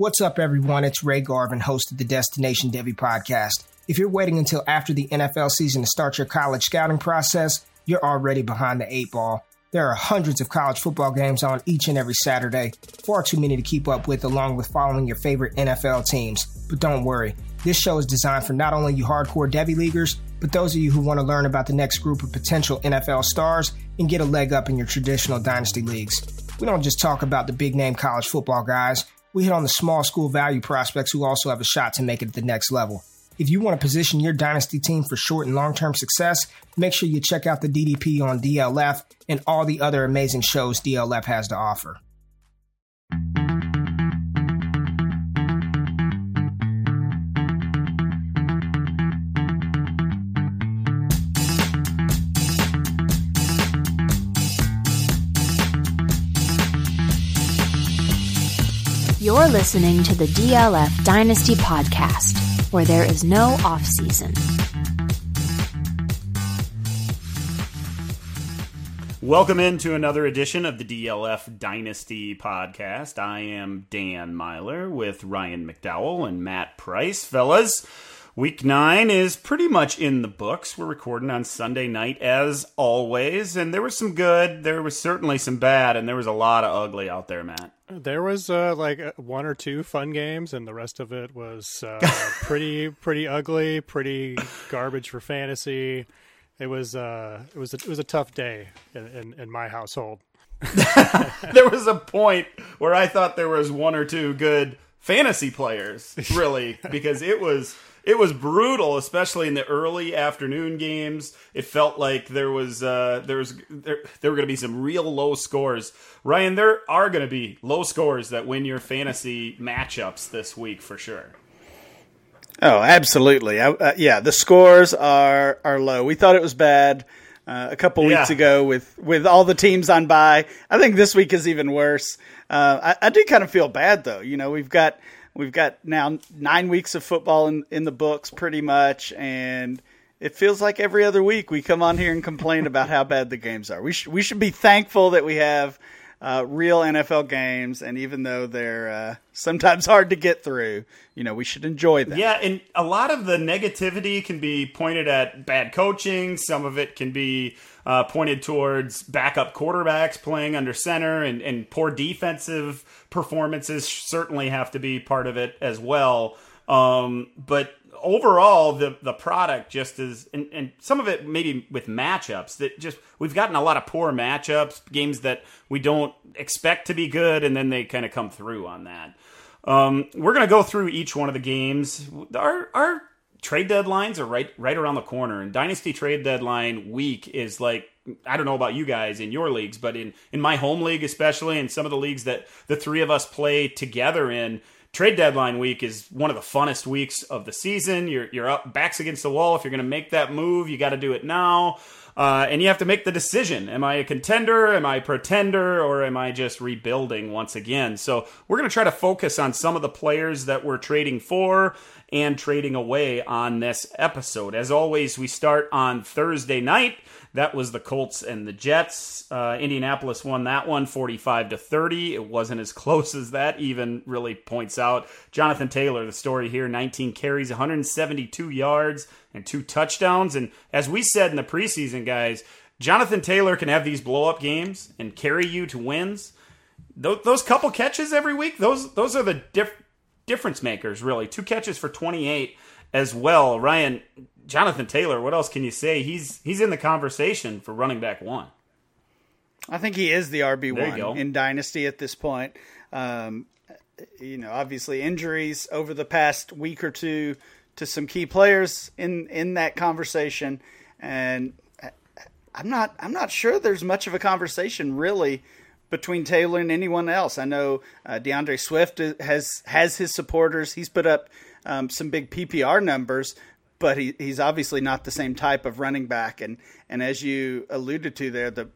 What's up, everyone? It's Ray Garvin, host of the Destination Devy podcast. If you're waiting until after the NFL season to start your college scouting process, you're already behind the eight ball. There are hundreds of college football games on each and every Saturday, far too many to keep up with, along with following your favorite NFL teams. But don't worry, this show is designed for not only you hardcore Devy leaguers, but those of you who want to learn about the next group of potential NFL stars and get a leg up in your traditional dynasty leagues. We don't just talk about the big name college football guys, we hit on the small school value prospects who also have a shot to make it at the next level. If you want to position your dynasty team for short and long term success, make sure you check out the DDP on DLF and all the other amazing shows DLF has to offer. You're listening to the DLF Dynasty Podcast, where there is no off season. Welcome into another edition of the DLF Dynasty Podcast. I am Dan Meylor with Ryan McDowell and Matt Price. Fellas, Week nine is pretty much in the books. We're recording on Sunday night as always, and there was some good, there was certainly some bad, and there was a lot of ugly out there, Matt. There was uh, like uh, one or two fun games, and the rest of it was uh, pretty pretty ugly, pretty garbage for fantasy. It was uh, it was a, it was a tough day in, in, in my household. there was a point where I thought there was one or two good fantasy players, really, because it was it was brutal, especially in the early afternoon games. It felt like there was uh, there was there, there were going to be some real low scores. Ryan, there are going to be low scores that win your fantasy matchups this week for sure. Oh, absolutely. I, uh, yeah, the scores are are low. We thought it was bad uh, a couple weeks yeah. ago with with all the teams on bye. I think this week is even worse. Uh, I, I do kind of feel bad though. You know, we've got We've got now nine weeks of football in, in the books, pretty much, and it feels like every other week we come on here and complain about how bad the games are. We should we should be thankful that we have uh, real NFL games, and even though they're uh, sometimes hard to get through, you know, we should enjoy them. Yeah, and a lot of the negativity can be pointed at bad coaching. Some of it can be uh, pointed towards backup quarterbacks playing under center, and, and poor defensive performances certainly have to be part of it as well. Um, but overall, the the product just is, and, and, some of it maybe with matchups that just we've gotten a lot of poor matchups, games that we don't expect to be good, and then they kind of come through on that. Um, we're gonna go through each one of the games. Our our trade deadlines are right right around the corner, and dynasty trade deadline week is like I don't know about you guys in your leagues, but in in my home league especially, and some of the leagues that the three of us play together in trade deadline week is one of the funnest weeks of the season. You're you're up backs against the wall. If you're going to make that move, you got to do it now. Uh, and you have to make the decision: Am I a contender? Am I a pretender? Or am I just rebuilding once again? So we're going to try to focus on some of the players that we're trading for and trading away on this episode. As always, we start on Thursday night. That was the Colts and the Jets. Uh, Indianapolis won that one 45 to 30. It wasn't as close as that, even really points out. Jonathan Taylor, the story here 19 carries, 172 yards, and two touchdowns. And as we said in the preseason, guys, Jonathan Taylor can have these blow up games and carry you to wins. Those, those couple catches every week, those those are the diff- difference makers, really. Two catches for 28 as well. Ryan, Jonathan Taylor, what else can you say? He's he's in the conversation for running back one. I think he is the RB one in Dynasty at this point. Um, you know, obviously injuries over the past week or two to some key players in in that conversation, and I'm not I'm not sure there's much of a conversation really between Taylor and anyone else. I know uh, D'Andre Swift has has his supporters. He's put up um, some big PPR numbers, but he, he's obviously not the same type of running back. And and as you alluded to there, the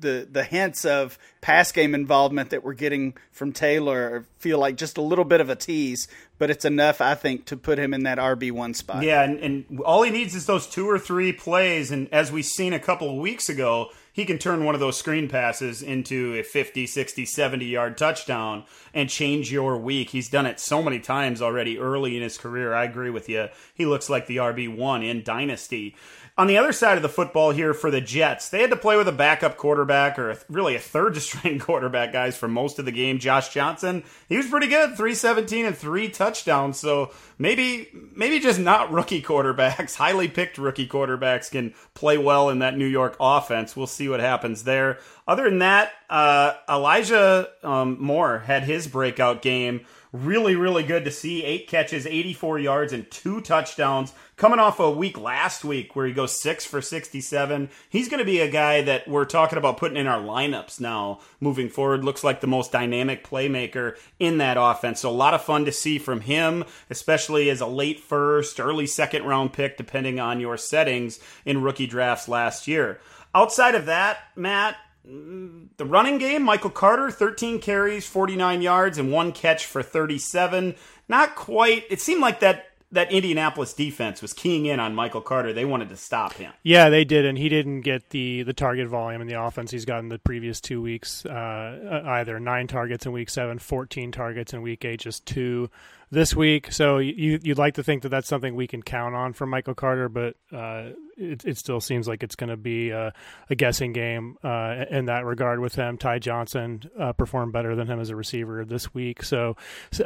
the the hints of pass game involvement that we're getting from Taylor feel like just a little bit of a tease, but it's enough, I think, to put him in that RB one spot. Yeah, and, and all he needs is those two or three plays. And as we've seen a couple of weeks ago, he can turn one of those screen passes into a 50, 60, 70 yard touchdown and change your week. He's done it so many times already early in his career. I agree with you. He looks like the RB1 in Dynasty. On the other side of the football here for the Jets, they had to play with a backup quarterback or really a third string quarterback, guys, for most of the game. Josh Johnson, he was pretty good, 317 and three touchdowns. So maybe, maybe just not rookie quarterbacks, highly picked rookie quarterbacks can play well in that New York offense. We'll see what happens there. Other than that, uh, Elijah um, Moore had his breakout game Really, really good to see. Eight catches, 84 yards, and two touchdowns. Coming off a week last week where he goes six for 67. He's going to be a guy that we're talking about putting in our lineups now moving forward. Looks like the most dynamic playmaker in that offense. So a lot of fun to see from him, especially as a late first, early second round pick, depending on your settings in rookie drafts last year. Outside of that, Matt, mm, the running game, Michael Carter, 13 carries, 49 yards, and one catch for 37. Not quite. It seemed like that that Indianapolis defense was keying in on Michael Carter. They wanted to stop him. Yeah, they did, and he didn't get the the target volume in the offense he's gotten the previous two weeks. Uh, either nine targets in week seven, 14 targets in week eight, just two this week. So you you'd like to think that that's something we can count on from Michael Carter, but uh, it, it still seems like it's going to be a, a, guessing game uh, in that regard with him. Ty Johnson uh, performed better than him as a receiver this week, so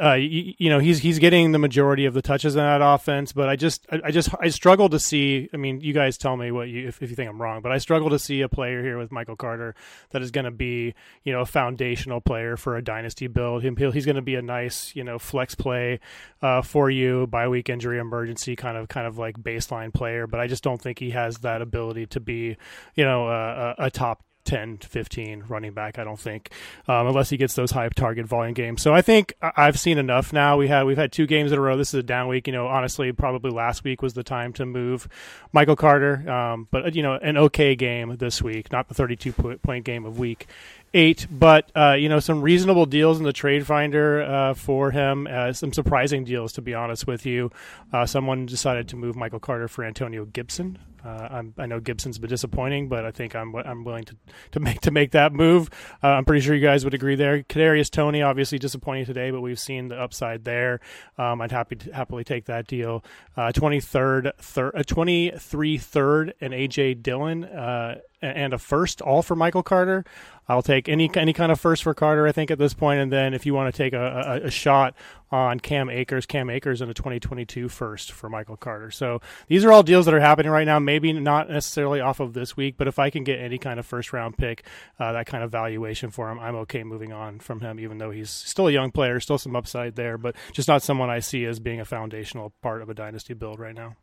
uh, you, you, know he's he's getting the majority of the touches in that offense. But I just I, I just I struggle to see. I mean, you guys tell me what you if, if you think I'm wrong, but I struggle to see a player here with Michael Carter that is going to be you know a foundational player for a dynasty build. he's going to be a nice you know flex play uh, for you, bye week injury emergency kind of kind of like baseline player. But I just don't think he has that ability to be, you know, a, a top 10 to 15 running back. I don't think, um, unless he gets those high target volume games. So I think I've seen enough now. We had we've had two games in a row. This is a down week. You know, honestly, probably last week was the time to move Michael Carter. Um, but you know, an okay game this week, not the 32 point game of week eight, but uh, you know some reasonable deals in the trade finder uh, for him. Uh, some surprising deals, to be honest with you. Uh, someone decided to move Michael Carter for Antonio Gibson. Uh, i know Gibson's been disappointing, but I think I'm I'm willing to, to make to make that move. Uh, I'm pretty sure you guys would agree there. Kadarius Toney obviously disappointing today, but we've seen the upside there. Um, I'd happy to, happily take that deal. Twenty third, twenty three third, and AJ Dillon and a first, all for Michael Carter. I'll take any any kind of first for Carter, I think, at this point. And then if you want to take a, a, a shot on Cam Akers, Cam Akers in a 2022 first for Michael Carter. So these are all deals that are happening right now. Maybe not necessarily off of this week, but if I can get any kind of first round pick, uh, that kind of valuation for him, I'm okay moving on from him, even though he's still a young player, still some upside there, but just not someone I see as being a foundational part of a dynasty build right now.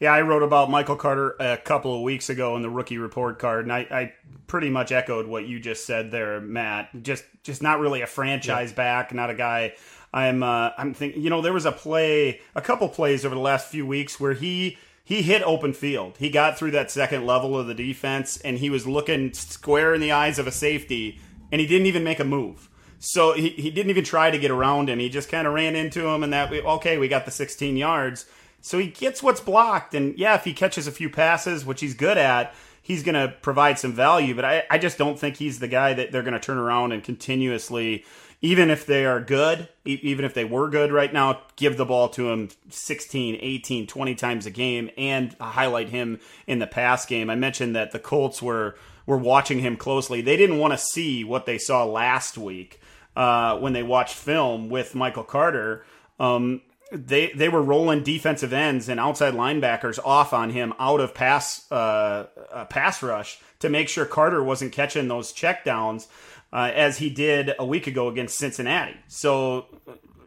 Yeah, I wrote about Michael Carter a couple of weeks ago in the rookie report card, and I, I pretty much echoed what you just said there, Matt. Just just not really a franchise back, not a guy. I'm uh, I'm thinking. You know, there was a play, a couple plays over the last few weeks where he he hit open field. He got through that second level of the defense, and he was looking square in the eyes of a safety, and he didn't even make a move. So he, he didn't even try to get around him. He just kind of ran into him, and that okay, we got the 16 yards so he gets what's blocked. And yeah, if he catches a few passes, which he's good at, he's going to provide some value. But I, I just don't think he's the guy that they're going to turn around and continuously, even if they are good, even if they were good right now, give the ball to him 16, 18, 20 times a game and highlight him in the pass game. I mentioned that the Colts were were watching him closely. They didn't want to see what they saw last week uh, when they watched film with Michael Carter. Um, they they were rolling defensive ends and outside linebackers off on him out of pass uh, pass rush to make sure Carter wasn't catching those checkdowns uh, as he did a week ago against Cincinnati. So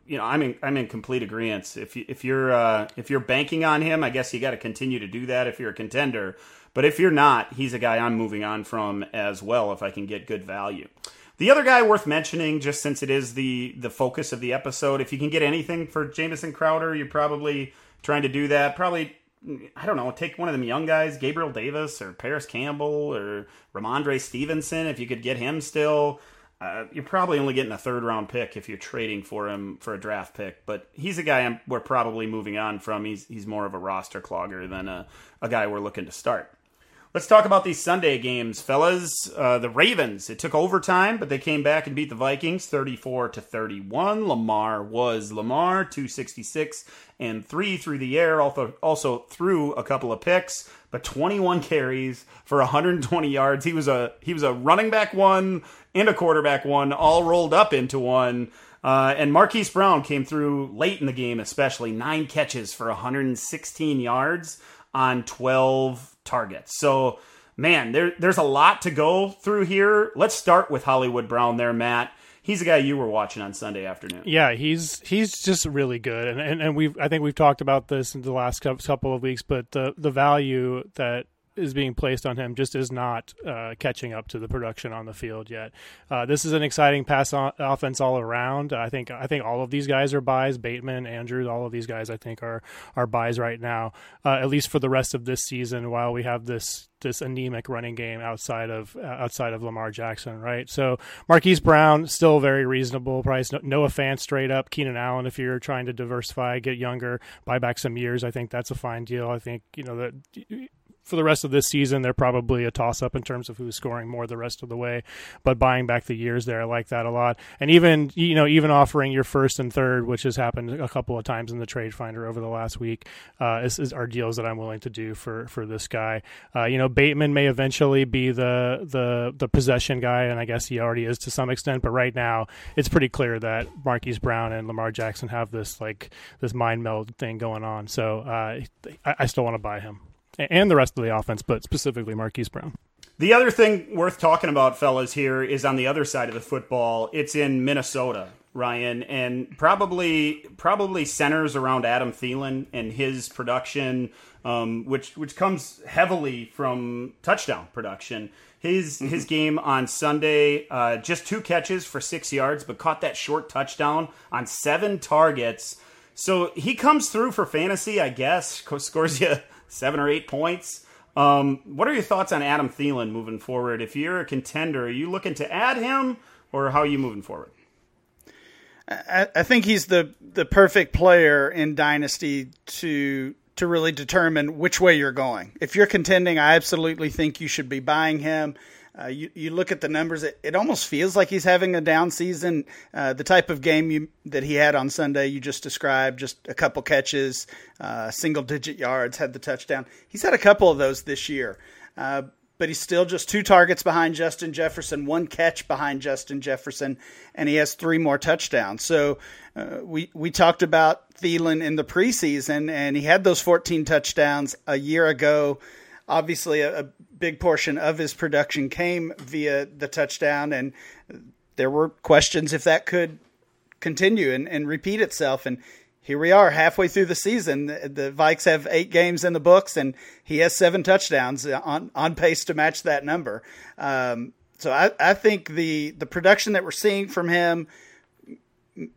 you know I'm in I'm in complete agreement. If you, if you're uh, if you're banking on him, I guess you got to continue to do that if you're a contender. But if you're not, he's a guy I'm moving on from as well if I can get good value. The other guy worth mentioning, just since it is the the focus of the episode, if you can get anything for Jamison Crowder, you're probably trying to do that. Probably, I don't know, take one of them young guys, Gabriel Davis or Parris Campbell or Rhamondre Stevenson. If you could get him still, uh, you're probably only getting a third round pick if you're trading for him for a draft pick. But he's a guy I'm, we're probably moving on from. He's he's more of a roster clogger than a, a guy we're looking to start. Let's talk about these Sunday games, fellas. Uh, the Ravens. It took overtime, but they came back and beat the Vikings 34 to 31. Lamar was Lamar, 266 and three through the air. Also, also threw a couple of picks, but 21 carries for 120 yards. He was a he was a running back one and a quarterback one, all rolled up into one. Uh, and Marquise Brown came through late in the game, especially nine catches for 116 yards on 12 targets. So, man, there, there's a lot to go through here. Let's start with Hollywood Brown there, Matt. He's a guy you were watching on Sunday afternoon. Yeah, he's he's just really good, and and, and we've I think we've talked about this in the last couple of weeks, but the the value that is being placed on him just is not uh, catching up to the production on the field yet. Uh, this is an exciting pass on, offense all around. I think I think all of these guys are buys. Bateman, Andrews, all of these guys I think are are buys right now, uh, at least for the rest of this season. While we have this this anemic running game outside of uh, outside of Lamar Jackson, right? So Marquise Brown still very reasonable price. Noah Fant straight up. Keenan Allen, if you're trying to diversify, get younger, buy back some years. I think that's a fine deal. I think you know that for the rest of this season, they're probably a toss up in terms of who's scoring more the rest of the way. But buying back the years there, I like that a lot. And even you know even offering your first and third, which has happened a couple of times in the trade finder over the last week, uh, is, is, are deals that I'm willing to do for for this guy. Uh, you know Bateman may eventually be the the the possession guy, and I guess he already is to some extent. But right now, it's pretty clear that Marquise Brown and Lamar Jackson have this like this mind meld thing going on. So uh, I, I still want to buy him and the rest of the offense, but specifically Marquise Brown. The other thing worth talking about, fellas, here is on the other side of the football. It's in Minnesota, Ryan, and probably probably centers around Adam Thielen and his production, um, which which comes heavily from touchdown production. His mm-hmm. his game on Sunday, uh, just two catches for six yards, but caught that short touchdown on seven targets. So he comes through for fantasy, I guess. Scores you seven or eight points. Um, what are your thoughts on Adam Thielen moving forward? If you're a contender, are you looking to add him, or how are you moving forward? I, I think he's the the perfect player in Dynasty to to really determine which way you're going. If you're contending, I absolutely think you should be buying him. Uh, you, you look at the numbers, it, it almost feels like he's having a down season. Uh, the type of game you, that he had on Sunday, you just described, just a couple catches, uh, single digit yards, had the touchdown. He's had a couple of those this year, uh, but he's still just two targets behind Justin Jefferson, one catch behind Justin Jefferson, and he has three more touchdowns. So uh, we we talked about Thielen in the preseason, and he had those 14 touchdowns a year ago obviously a, a, big portion of his production came via the touchdown, and there were questions if that could continue and, and repeat itself. And here we are, halfway through the season. The, the Vikes have eight games in the books, and he has seven touchdowns on on pace to match that number. Um, so I, I think the the production that we're seeing from him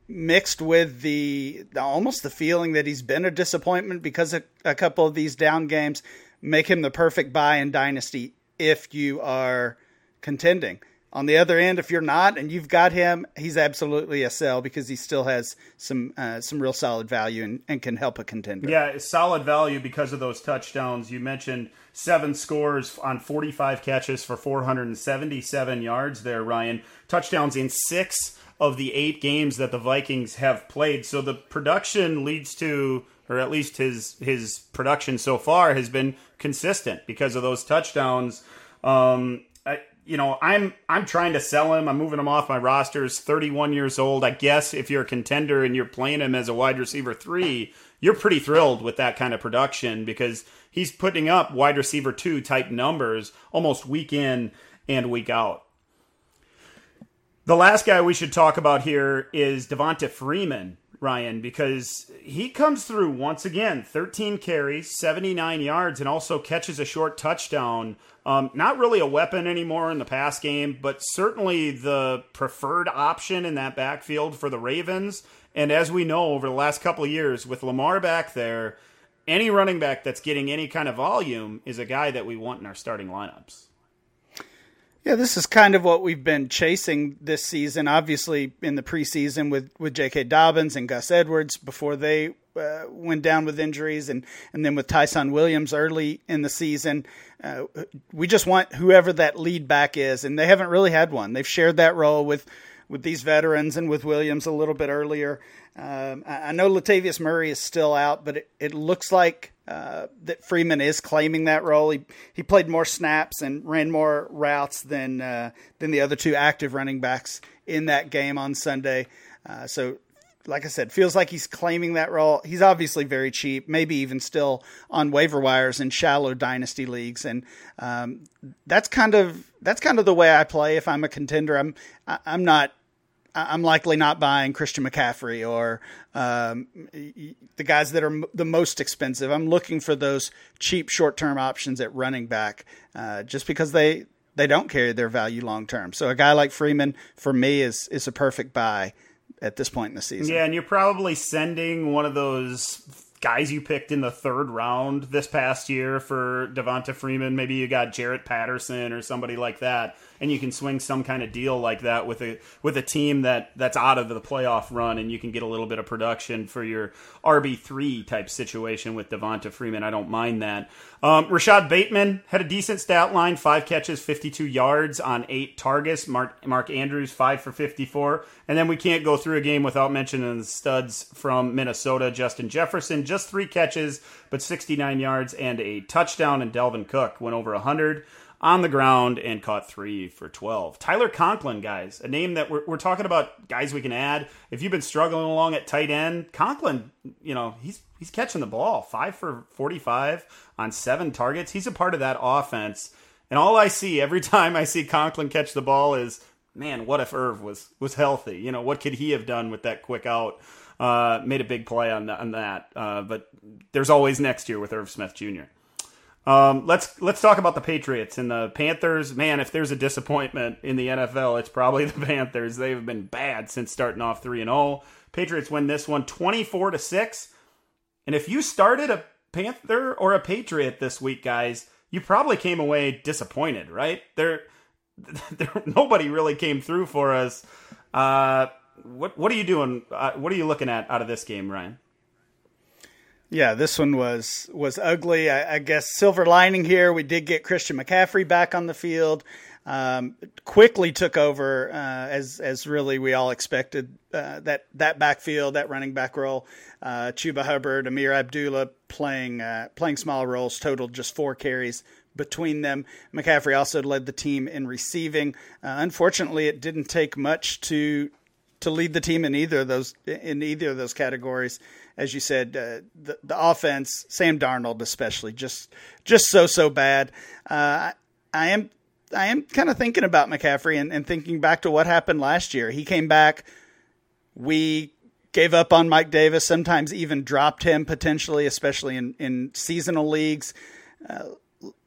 mixed with the, the, almost the feeling that he's been a disappointment because of a couple of these down games make him the perfect buy in Dynasty if you are contending. On the other end, if you're not and you've got him, he's absolutely a sell because he still has some uh, some real solid value and, and can help a contender. Yeah, solid value because of those touchdowns. You mentioned seven scores on 45 catches for 477 yards there, Ryan. Touchdowns in six of the eight games that the Vikings have played. So the production leads to or at least his his production so far has been consistent because of those touchdowns. Um, I, you know, I'm I'm trying to sell him. I'm moving him off my rosters. 31 years old. I guess if you're a contender and you're playing him as a wide receiver three, you're pretty thrilled with that kind of production because he's putting up wide receiver two type numbers almost week in and week out. The last guy we should talk about here is Devonta Freeman. Ryan, because he comes through once again 13 carries, 79 yards, and also catches a short touchdown. Um, not really a weapon anymore in the pass game, but certainly the preferred option in that backfield for the Ravens. And as we know over the last couple of years, with Lamar back there, any running back that's getting any kind of volume is a guy that we want in our starting lineups. Yeah, this is kind of what we've been chasing this season. Obviously, in the preseason with with J.K. Dobbins and Gus Edwards before they uh, went down with injuries, and and then with Ty'Son Williams early in the season. Uh, we just want whoever that lead back is, and they haven't really had one. They've shared that role with with these veterans and with Williams a little bit earlier. Um, I, know Latavius Murray is still out, but it, it looks like uh, that Freeman is claiming that role. He he played more snaps and ran more routes than uh, than the other two active running backs in that game on Sunday. Uh, so, like I said, feels like he's claiming that role. He's obviously very cheap, maybe even still on waiver wires in shallow dynasty leagues, and um, that's kind of that's kind of the way I play. If I'm a contender, I'm I'm not I'm likely not buying Christian McCaffrey or um, the guys that are the most expensive. I'm looking for those cheap short term options at running back, uh, just because they they don't carry their value long term. So a guy like Freeman for me is is a perfect buy at this point in the season. Yeah, and you're probably sending one of those guys you picked in the third round this past year for Devonta Freeman. Maybe you got Jarrett Patterson or somebody like that and you can swing some kind of deal like that with a with a team that that's out of the playoff run, and you can get a little bit of production for your RB three type situation with Devonta Freeman. I don't mind that. Um, Rashod Bateman had a decent stat line: five catches, fifty-two yards on eight targets. Mark Mark Andrews five for fifty-four, and then we can't go through a game without mentioning the studs from Minnesota: Justin Jefferson, just three catches but sixty-nine yards and a touchdown, and Dalvin Cook went over hundred on the ground and caught three for 12. Tyler Conklin, guys, a name that we're, we're talking about guys we can add. If you've been struggling along at tight end, Conklin, you know, he's he's catching the ball. Five for 45 on seven targets. He's a part of that offense. And all I see every time I see Conklin catch the ball is, man, what if Irv was was healthy? You know, what could he have done with that quick out? Uh, made a big play on, on that. Uh, but there's always next year with Irv Smith Jr. Um, let's let's talk about the Patriots and the Panthers. Man, if there's a disappointment in the NFL, it's probably the Panthers. They've been bad since starting off three and zero. Patriots win this one 24 to six. And if you started a Panther or a Patriot this week, guys, you probably came away disappointed, right? There, there nobody really came through for us. Uh, what what are you doing? Uh, what are you looking at out of this game, Ryan? Yeah, this one was was ugly. I, I, guess silver lining here, we did get Christian McCaffrey back on the field. Um, quickly took over uh, as as really we all expected uh, that that backfield, that running back role. Uh, Chuba Hubbard, Ameer Abdullah playing uh, playing small roles, totaled just four carries between them. McCaffrey also led the team in receiving. Uh, unfortunately, it didn't take much to to lead the team in either of those in either of those categories as you said, uh, the the offense, Sam Darnold especially, just just so so bad. Uh, I am I am kind of thinking about McCaffrey and, and thinking back to what happened last year. He came back. We gave up on Mike Davis, sometimes even dropped him potentially, especially in, in seasonal leagues. Uh,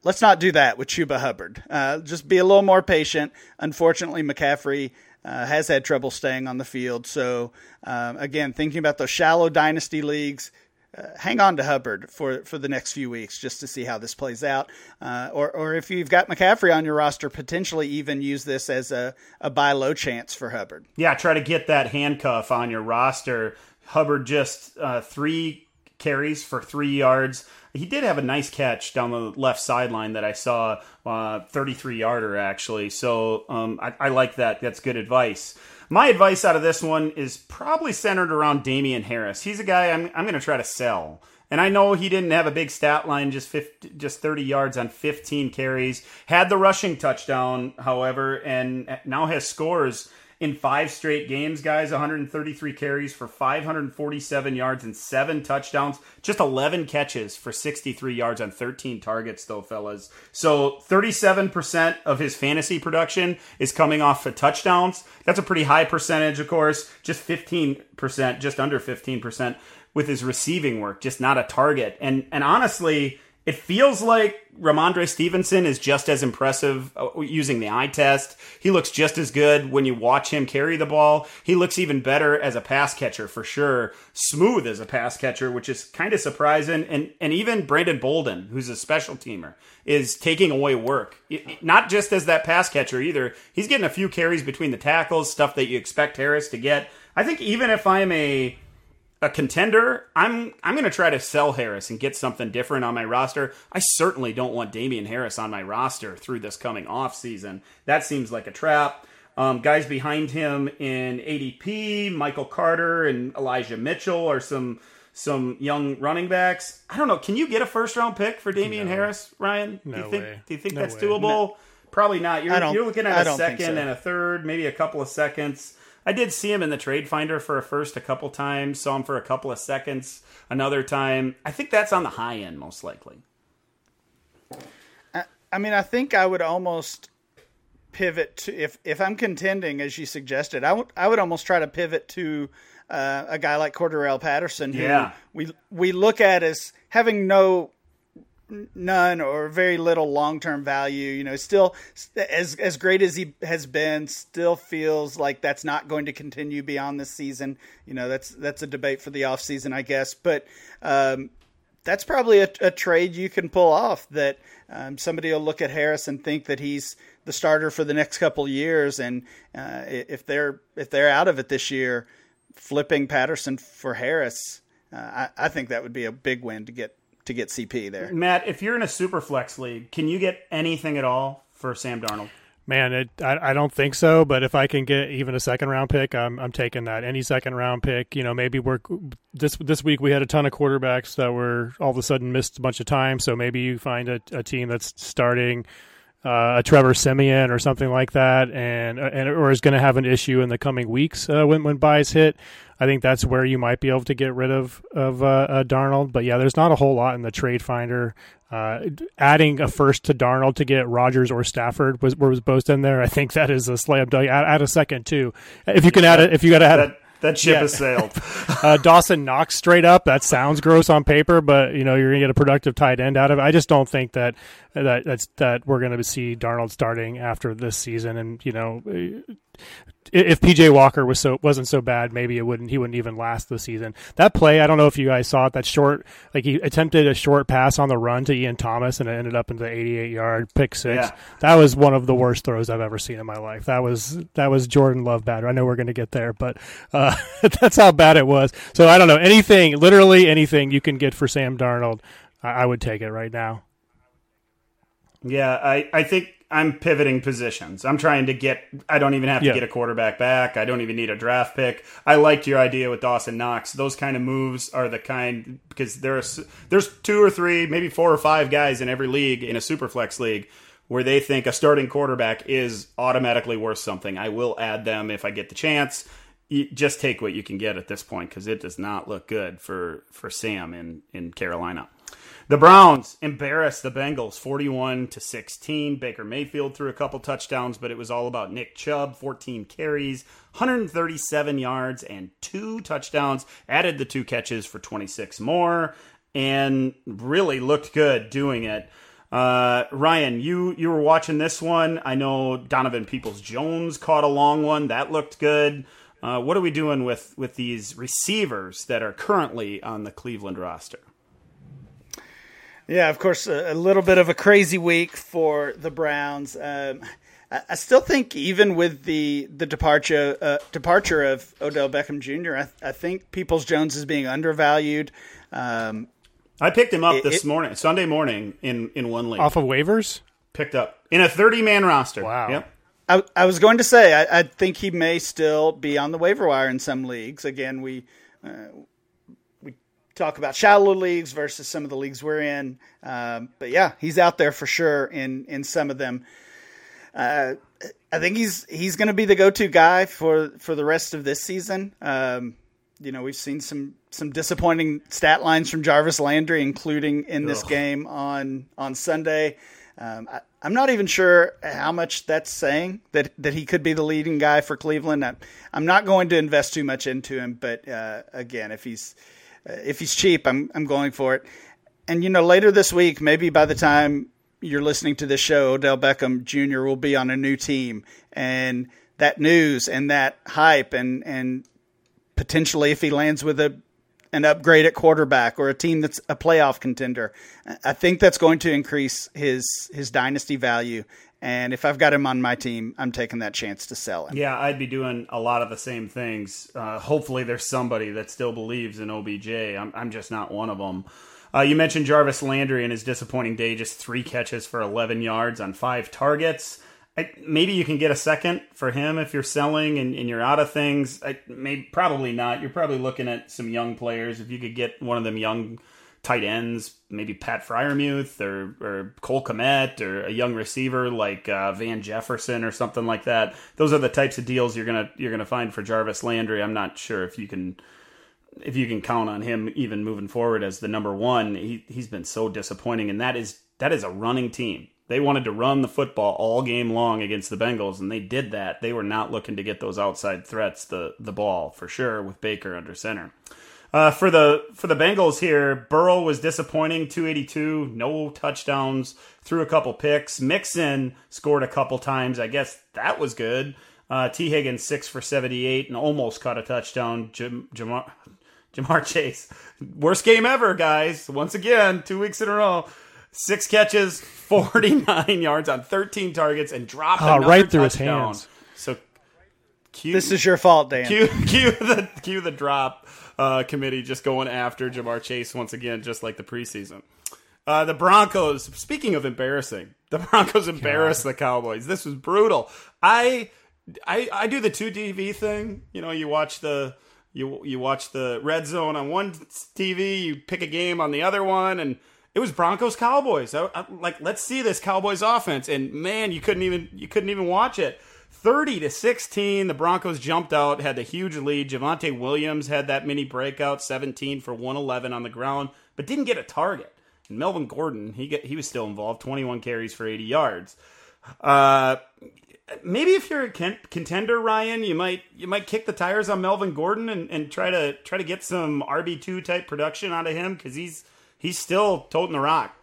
let's not do that with Chuba Hubbard. Uh, just be a little more patient. Unfortunately, McCaffrey uh, has had trouble staying on the field. So, um, again, thinking about those shallow dynasty leagues, uh, hang on to Hubbard for, for the next few weeks just to see how this plays out. Uh, or, or if you've got McCaffrey on your roster, potentially even use this as a, a buy low chance for Hubbard. Yeah, try to get that handcuff on your roster. Hubbard just uh, three carries for three yards. He did have a nice catch down the left sideline that I saw, uh, 33 yarder actually. So um, I, I like that. That's good advice. My advice out of this one is probably centered around Damien Harris. He's a guy I'm, I'm going to try to sell. And I know he didn't have a big stat line, just 50, just 30 yards on 15 carries. Had the rushing touchdown, however, and now has scores in five straight games, guys. 133 carries for 547 yards and seven touchdowns. Just 11 catches for 63 yards on 13 targets, though, fellas. So 37% of his fantasy production is coming off of touchdowns. That's a pretty high percentage, of course. Just 15%, just under 15% with his receiving work, just not a target. And and honestly, It feels like Rhamondre Stevenson is just as impressive uh, using the eye test. He looks just as good when you watch him carry the ball. He looks even better as a pass catcher for sure. Smooth as a pass catcher, which is kind of surprising. And and even Brandon Bolden, who's a special teamer, is taking away work. Not just as that pass catcher either. He's getting a few carries between the tackles, stuff that you expect Harris to get. I think even if I'm a a contender, I'm I'm going to try to sell Harris and get something different on my roster. I certainly don't want Damien Harris on my roster through this coming off season. That seems like a trap. Um, guys behind him in ADP, Michael Carter and Elijah Mitchell are some some young running backs. I don't know. Can you get a first round pick for Damien no. Harris, Ryan? No do you think way. do you think no that's way. doable? No. Probably not. You're, you're looking at a second so. and a third, maybe a couple of seconds. I did see him in the trade finder for a first a couple times, saw him for a couple of seconds another time. I think that's on the high end, most likely. I, I mean, I think I would almost pivot to if if I'm contending as you suggested, I would I would almost try to pivot to uh, a guy like Cordarrelle Patterson, who yeah. we we look at as having no none or very little long term value. You know, still as as great as he has been, still feels like that's not going to continue beyond this season. You know, that's that's a debate for the off season, I guess. But um, that's probably a, a, trade you can pull off. That um, somebody will look at Harris and think that he's the starter for the next couple years, and uh, if they're if they're out of it this year, flipping Patterson for Harris. Uh, I, I think that would be a big win to get to get CP there. Matt, if you're in a super flex league, can you get anything at all for Sam Darnold? Man, it, I, I don't think so. But if I can get even a second round pick, I'm I'm taking that. Any second round pick, you know, maybe we're this this week we had a ton of quarterbacks that were all of a sudden missed a bunch of time. So maybe you find a, a team that's starting uh, a Trevor Siemian or something like that, and and or is going to have an issue in the coming weeks uh, when when byes hit. I think that's where you might be able to get rid of of uh, uh, Darnold. But yeah, there's not a whole lot in the trade finder. Uh, adding a first to Darnold to get Rodgers or Stafford was was both in there. I think that is a slam dunk. Add, add a second too, if you can add it. If you got to add. That- that ship yeah. has sailed. uh, Dawson Knox straight up. That sounds gross on paper, but you know you're gonna get a productive tight end out of it. I just don't think that that that's that we're gonna see Darnold starting after this season. And you know, if PJ Walker was so wasn't so bad, maybe it wouldn't he wouldn't even last the season. That play, I don't know if you guys saw it. That short, like he attempted a short pass on the run to Ian Thomas, and it ended up in the 88 yard pick six. Yeah. That was one of the worst throws I've ever seen in my life. That was that was Jordan Love bad. I know we're going to get there, but uh, that's how bad it was. So I don't know anything, literally anything you can get for Sam Darnold. I, I would take it right now. Yeah, I, I think I'm pivoting positions. I'm trying to get. I don't even have to Yeah. get a quarterback back. I don't even need a draft pick. I liked your idea with Dawson Knox. Those kind of moves are the kind because there's there's two or three, maybe four or five guys in every league in a super flex league where they think a starting quarterback is automatically worth something. I will add them if I get the chance. You just take what you can get at this point because it does not look good for for Sam in in Carolina. The Browns embarrassed the Bengals 41 to 16. Baker Mayfield threw a couple touchdowns, but it was all about Nick Chubb, 14 carries, 137 yards and two touchdowns. Added the two catches for 26 more and really looked good doing it. Uh, Ryan, you you were watching this one. I know Donovan Peoples Jones caught a long one that looked good. Uh, what are we doing with with these receivers that are currently on the Cleveland roster? Yeah, of course, a, a little bit of a crazy week for the Browns. Um, I, I still think, even with the the departure uh, departure of Odell Beckham Jr., I, I think Peoples Jones is being undervalued. Um, I picked him up It- this it- morning, Sunday morning, in in one league. Off of waivers. Picked up in a thirty man roster. Wow. Yep. I, I was going to say I, I think he may still be on the waiver wire in some leagues. Again, we uh, we talk about shallow leagues versus some of the leagues we're in, um, but yeah, he's out there for sure in in some of them. Uh, I think he's he's going to be the go to guy for for the rest of this season. Um, you know, we've seen some some disappointing stat lines from Jarvis Landry, including in this Ugh. game on on Sunday. Um, I, I'm not even sure how much that's saying that that he could be the leading guy for Cleveland. I'm, I'm not going to invest too much into him, but uh, again, if he's if he's cheap, I'm I'm going for it. and you know, later this week, maybe by the time you're listening to this show, Odell Beckham Jr. will be on a new team, and that news and that hype, and and potentially if he lands with a an upgrade at quarterback or a team that's a playoff contender, I think that's going to increase his his dynasty value. And if I've got him on my team, I'm taking that chance to sell him. Yeah, I'd be doing a lot of the same things. Uh, hopefully, there's somebody that still believes in OBJ. I'm, I'm just not one of them. Uh, you mentioned Jarvis Landry and his disappointing day, just three catches for 11 yards on five targets. I, maybe you can get a second for him if you're selling and, and you're out of things. I, maybe, probably not. You're probably looking at some young players. If you could get one of them young tight ends, maybe Pat Freiermuth or, or Cole Kmet or a young receiver like uh, Van Jefferson or something like that. Those are the types of deals you're gonna you're gonna find for Jarvis Landry. I'm not sure if you can if you can count on him even moving forward as the number one, he he's been so disappointing, and that is that is a running team. They wanted to run the football all game long against the Bengals, and they did that. They were not looking to get those outside threats the the ball for sure with Baker under center. Uh, for the for the Bengals here, Burrow was disappointing, 282, no touchdowns, threw a couple picks. Mixon scored a couple times. I guess that was good. Uh, Tee Higgins six for 78 and almost caught a touchdown. Jim, Ja'Marr, Ja'Marr Chase. Worst game ever, guys. Once again, two weeks in a row. Six catches, 49 yards on 13 targets, and dropped oh, right through touchdown. his hands. So, cue, this is your fault, Dan. Cue, cue the cue the drop uh, committee just going after Ja'Marr Chase once again, just like the preseason. Uh, the Broncos. Speaking of embarrassing, the Broncos embarrassed God. the Cowboys. This was brutal. I, I, I do the two TV thing. You know, you watch the you you watch the red zone on one TV, you pick a game on the other one, and it was Broncos Cowboys. I, I, like, let's see this Cowboys offense, and man, you couldn't even you couldn't even watch it. Thirty to sixteen, the Broncos jumped out, had the huge lead. Javonte Williams had that mini breakout, seventeen for one eleven on the ground, but didn't get a target. And Melvin Gordon, he get, he was still involved, twenty one carries for eighty yards. Uh, maybe if you're a contender, Ryan, you might you might kick the tires on Melvin Gordon and, and try to try to get some RB two type production out of him because he's he's still toting the rock.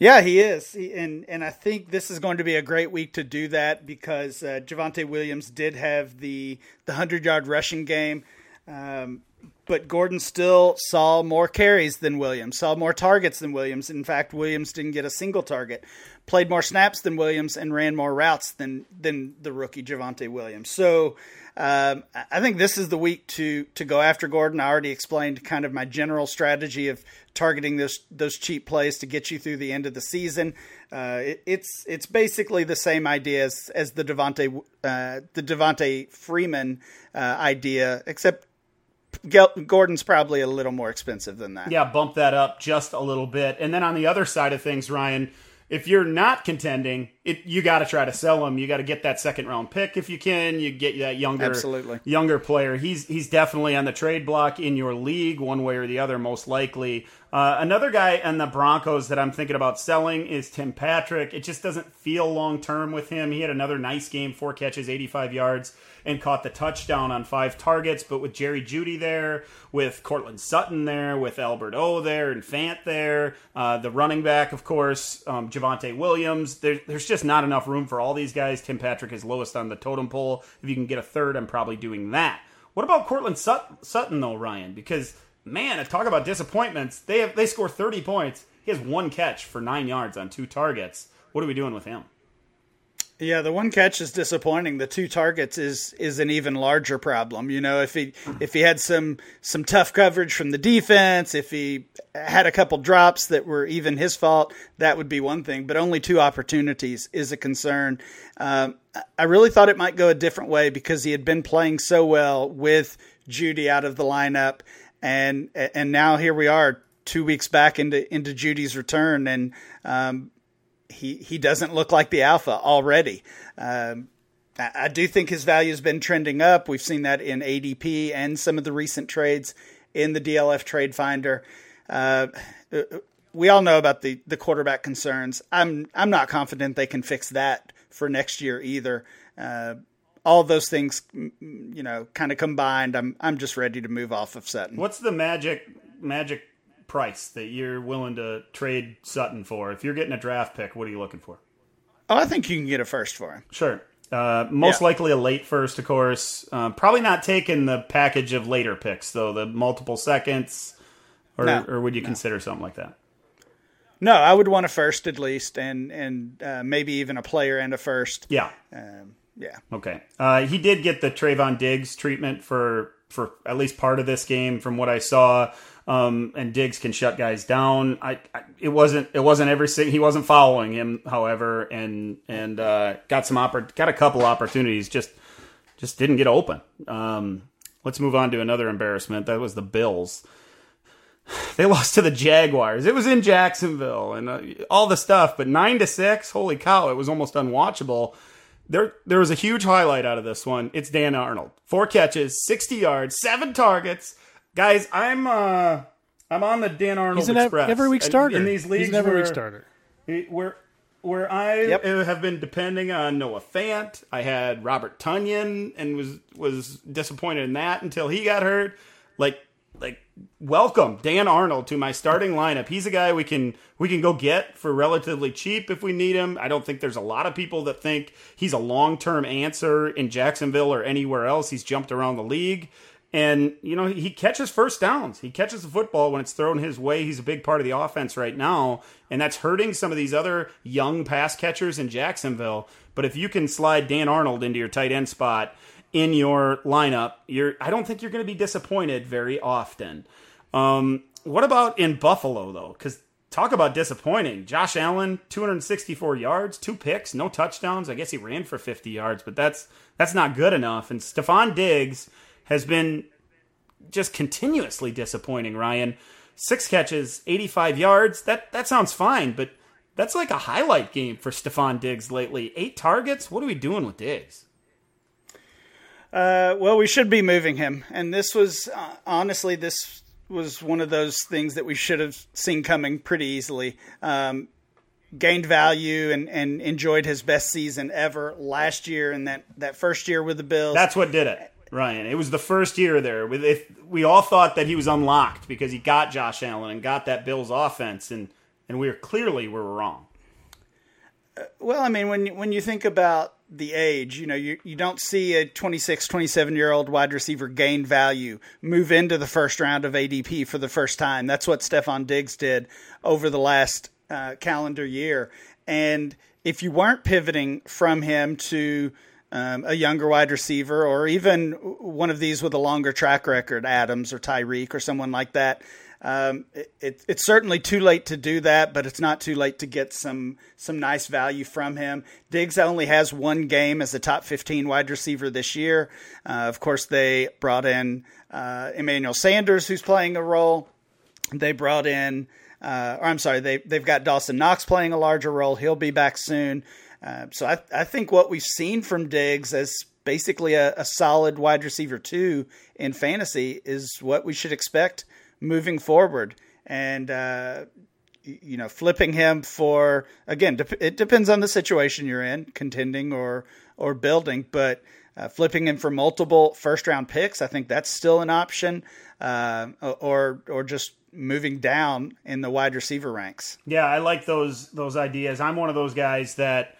Yeah, he is, he, and and I think this is going to be a great week to do that because uh, Javonte Williams did have the the hundred yard rushing game. Um, but Gordon still saw more carries than Williams, saw more targets than Williams. In fact, Williams didn't get a single target, played more snaps than Williams, and ran more routes than than the rookie Javonte Williams. So um, I think this is the week to to go after Gordon. I already explained kind of my general strategy of targeting those those cheap plays to get you through the end of the season. Uh, it, it's it's basically the same idea as, as the Devonta uh, the Devonta Freeman uh, idea, except Gordon's probably a little more expensive than that. Yeah, bump that up just a little bit. And then on the other side of things, Ryan, if you're not contending, it, you got to try to sell him. You got to get that second round pick if you can. You get that younger, absolutely younger player. He's he's definitely on the trade block in your league, one way or the other, most likely. Uh, another guy on the Broncos that I'm thinking about selling is Tim Patrick. It just doesn't feel long term with him. He had another nice game, four catches, 85 yards and caught the touchdown on five targets. But with Jerry Jeudy there, with Courtland Sutton there, with Albert O there, and Fant there, uh, the running back, of course, um, Javonte Williams. There, there's just not enough room for all these guys. Tim Patrick is lowest on the totem pole. If you can get a third, I'm probably doing that. What about Courtland Sut- Sutton though, Ryan? Because man, talk about disappointments. They have they score 30 points. He has one catch for nine yards on two targets. What are we doing with him? Yeah, the one catch is disappointing. The two targets is is an even larger problem. You know, if he if he had some some tough coverage from the defense, if he had a couple drops that were even his fault, that would be one thing. But only two opportunities is a concern. Um, I really thought it might go a different way because he had been playing so well with Judy out of the lineup, and and now here we are two weeks back into into Jeudy's return, and um, he he doesn't look like the alpha already. Um, I, do think his value has been trending up. We've seen that in ADP and some of the recent trades in the DLF Trade Finder. Uh, we all know about the the quarterback concerns. I'm I'm not confident they can fix that for next year either. Uh, all those things, you know, kind of combined. I'm I'm just ready to move off of Sutton. What's the magic magic price that you're willing to trade Sutton for? If you're getting a draft pick, what are you looking for? Oh, I think you can get a first for him. Sure. Uh, most yeah. likely a late first, of course. Uh, probably not taking the package of later picks, though, the multiple seconds, or, no, or would you no. consider something like that? No, I would want a first at least, and and uh, maybe even a player and a first. Yeah. Um, yeah. Okay. Uh, he did get the Trevon Diggs treatment for for at least part of this game, from what I saw. Um, and Diggs can shut guys down. I, I, it wasn't it wasn't every he wasn't following him, however, and and uh, got some oppor- got a couple opportunities, just just didn't get open. Um, let's move on to another embarrassment. That was the Bills. They lost to the Jaguars. It was in Jacksonville and uh, all the stuff, but nine to six. Holy cow! It was almost unwatchable there there was a huge highlight out of this one. It's Dan Arnold. Four catches, 60 yards, seven targets. Guys, I'm uh I'm on the Dan Arnold He's an Express. every week starter. In these leagues He's an every week starter. Where where I yep. have been depending on Noah Fant. I had Robert Tonyan and was was disappointed in that until he got hurt. Like like welcome Dan Arnold to my starting lineup. He's a guy we can we can go get for relatively cheap if we need him. I don't think there's a lot of people that think he's a long-term answer in Jacksonville or anywhere else. He's jumped around the league. And, you know, he catches first downs. He catches the football when it's thrown his way. He's a big part of the offense right now. And that's hurting some of these other young pass catchers in Jacksonville. But if you can slide Dan Arnold into your tight end spot in your lineup, you're I don't think you're going to be disappointed very often. Um, what about in Buffalo though? Because talk about disappointing. Josh Allen, 264 yards, two picks, no touchdowns. I guess he ran for 50 yards, but that's that's not good enough. And Stefon Diggs has been just continuously disappointing. Ryan, six catches, 85 yards. That that sounds fine, but that's like a highlight game for Stefon Diggs lately. Eight targets. What are we doing with Diggs? Uh, well, we should be moving him, and this was uh, honestly this was one of those things that we should have seen coming pretty easily. Um, gained value and, and enjoyed his best season ever last year and that, that first year with the Bills. That's what did it, Ryan. It was the first year there. With if we all thought that he was unlocked because he got Josh Allen and got that Bills offense, and and we were clearly we were wrong. Uh, well, I mean, when when you think about the age. You know, you, you don't see a 26, 27 year old wide receiver gain value, move into the first round of ADP for the first time. That's what Stefon Diggs did over the last uh, calendar year. And if you weren't pivoting from him to um, a younger wide receiver or even one of these with a longer track record, Adams or Tyreek or someone like that, um, it, it, it's certainly too late to do that, but it's not too late to get some some nice value from him. Diggs only has one game as a top 15 wide receiver this year. Uh, of course, they brought in uh, Emmanuel Sanders, who's playing a role. They brought in, uh, or I'm sorry, they they've got Dawson Knox playing a larger role. He'll be back soon. Uh, so I, I think what we've seen from Diggs as basically a, a solid wide receiver two in fantasy is what we should expect moving forward. And, uh, you know, flipping him for, again, it depends on the situation you're in, contending or, or building, but uh, flipping him for multiple first round picks, I think that's still an option. Uh, or, or just moving down in the wide receiver ranks. Yeah, I like those those ideas. I'm one of those guys that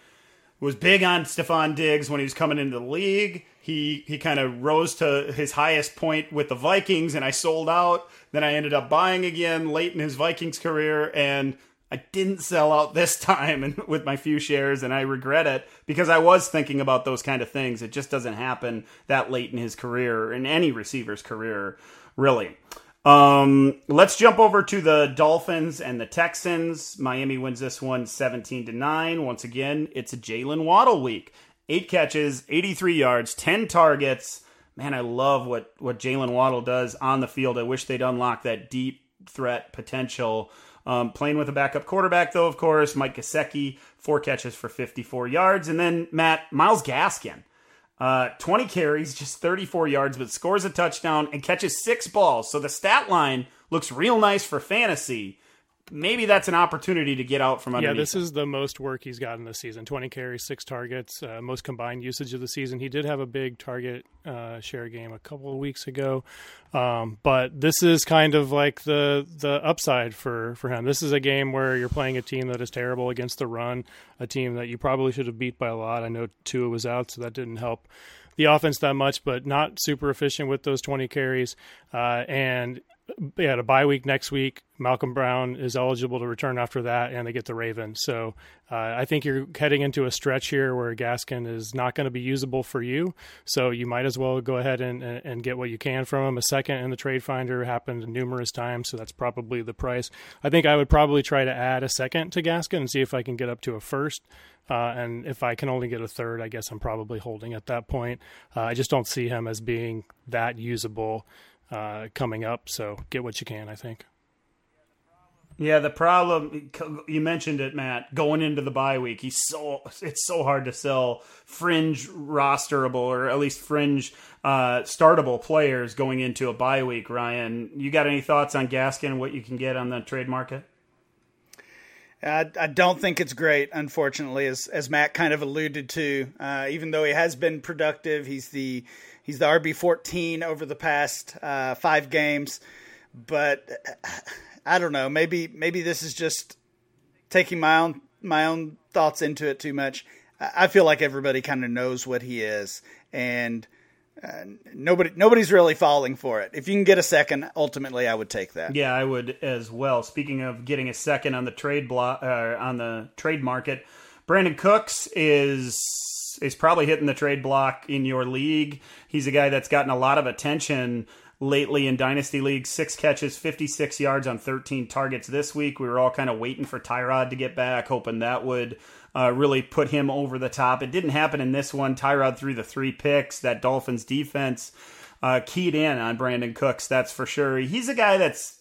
was big on Stefon Diggs when he was coming into the league. He he kind of rose to his highest point with the Vikings, and I sold out. Then I ended up buying again late in his Vikings career, and I didn't sell out this time and with my few shares, and I regret it because I was thinking about those kind of things. It just doesn't happen that late in his career, in any receiver's career, really. Um, let's jump over to the Dolphins and the Texans. Miami wins this one 17 to 9. Once again, it's a Jalen Waddle week. Eight catches, 83 yards, 10 targets man, I love what what Jalen Waddle does on the field. I wish they'd unlock that deep threat potential. Um, playing with a backup quarterback, though, of course, Mike Gesicki, four catches for 54 yards. And then, Matt, Myles Gaskin, uh, 20 carries, just 34 yards, but scores a touchdown and catches six balls. So the stat line looks real nice for fantasy. Maybe that's an opportunity to get out from underneath. Yeah, this is the most work he's gotten this season 20 carries, six targets, uh, most combined usage of the season. He did have a big target uh, share game a couple of weeks ago. Um, but this is kind of like the the upside for, for him. This is a game where you're playing a team that is terrible against the run, a team that you probably should have beat by a lot. I know Tua was out, so that didn't help the offense that much, but not super efficient with those 20 carries. Uh, and yeah, a bye week next week. Malcolm Brown is eligible to return after that, and they get the Ravens. So uh, I think you're heading into a stretch here where Gaskin is not going to be usable for you. So you might as well go ahead and, and get what you can from him. A second in the trade finder happened numerous times, so that's probably the price. I think I would probably try to add a second to Gaskin and see if I can get up to a first. Uh, and if I can only get a third, I guess I'm probably holding at that point. Uh, I just don't see him as being that usable uh, coming up. So get what you can, I think. Yeah, the problem you mentioned it, Matt. Going into the bye week, he's so it's so hard to sell fringe rosterable or at least fringe uh, startable players going into a bye week. Ryan, you got any thoughts on Gaskin? What you can get on the trade market? I, I don't think it's great, unfortunately, as as Matt kind of alluded to. Uh, even though he has been productive, he's the He's the RB fourteen over the past uh, five games, but I don't know. Maybe maybe this is just taking my own my own thoughts into it too much. I feel like everybody kind of knows what he is, and uh, nobody nobody's really falling for it. If you can get a second, ultimately, I would take that. Yeah, I would as well. Speaking of getting a second on the trade block uh, on the trade market, Brandin Cooks is is probably hitting the trade block in your league. He's a guy that's gotten a lot of attention lately in dynasty leagues. Six catches, 56 yards on 13 targets this week. We were all kind of waiting for Tyrod to get back, hoping that would uh, really put him over the top. It didn't happen in this one. Tyrod threw the three picks. That Dolphins defense uh, keyed in on Brandin Cooks, that's for sure. He's a guy that's